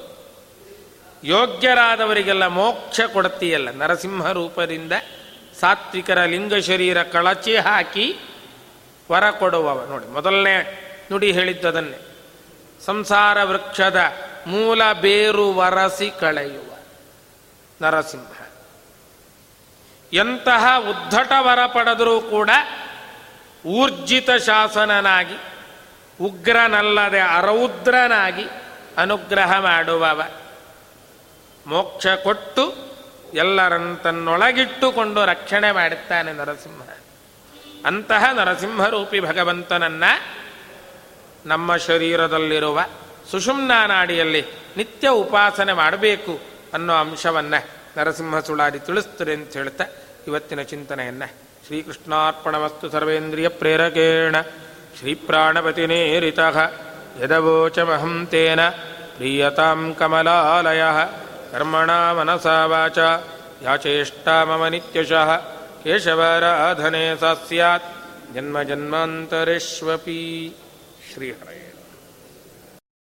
ಯೋಗ್ಯರಾದವರಿಗೆಲ್ಲ ಮೋಕ್ಷ ಕೊಡುತ್ತೀಯಲ್ಲ ನರಸಿಂಹ ರೂಪದಿಂದ ಸಾತ್ವಿಕರ ಲಿಂಗ ಶರೀರ ಕಳಚಿ ಹಾಕಿ ವರ ಕೊಡುವವ. ನೋಡಿ, ಮೊದಲನೇ ನುಡಿ ಹೇಳಿದ್ದದನ್ನೇ ಸಂಸಾರ ವೃಕ್ಷದ ಮೂಲ ಬೇರು ವರಸಿ ಕಳೆಯುವ ನರಸಿಂಹ. ಎಂತಹ ಉದ್ಧಟ ವರ ಪಡೆದರೂ ಕೂಡ ಊರ್ಜಿತ ಶಾಸನನಾಗಿ, ಉಗ್ರನಲ್ಲದೆ ಅರೌದ್ರನಾಗಿ ಅನುಗ್ರಹ ಮಾಡುವವ. ಮೋಕ್ಷ ಕೊಟ್ಟು ಎಲ್ಲರನ್ನು ತನ್ನೊಳಗಿಟ್ಟುಕೊಂಡು ರಕ್ಷಣೆ ಮಾಡುತ್ತಾನೆ ನರಸಿಂಹ. ಅಂತಹ ನರಸಿಂಹರೂಪಿ ಭಗವಂತನನ್ನ ನಮ್ಮ ಶರೀರದಲ್ಲಿರುವ ಸುಷುಮ್ನಾ ನಾಡಿಯಲ್ಲಿ ನಿತ್ಯ ಉಪಾಸನೆ ಮಾಡಬೇಕು ಅನ್ನೋ ಅಂಶವನ್ನ ನರಸಿಂಹ ಸುಳಾದಿ ತಿಳಿಸ್ತದೆ ಅಂತ ಹೇಳ್ತಾ ಇವತ್ತಿನ ಚಿಂತನೆಯನ್ನ. ಶ್ರೀಕೃಷ್ಣಾರ್ಪಣವಸ್ತು ಸರ್ವೇಂದ್ರಿಯ ಪ್ರೇರಕೇಣ. ಶ್ರೀಪ್ರಾಣಪತಿನೇರಿತ ಯದವೋಚಮಹಂ ತೇನ ಪ್ರೀಯತಾಂ ಕಮಲಾಲಯ. ಕರ್ಮಣ ಮನಸಾ ವಾಚ. ಯಾಚೇಷ್ಟಾ ಮಮ ನಿತ್ಯಶಃ. ಕೇಶವರಾಧನೆ ಸಾ ಸ್ಯಾತ್. ಜನ್ಮ ಜನ್ಮಾಂತರೇಷ್ವಪಿ ಶ್ರೀಹರೇ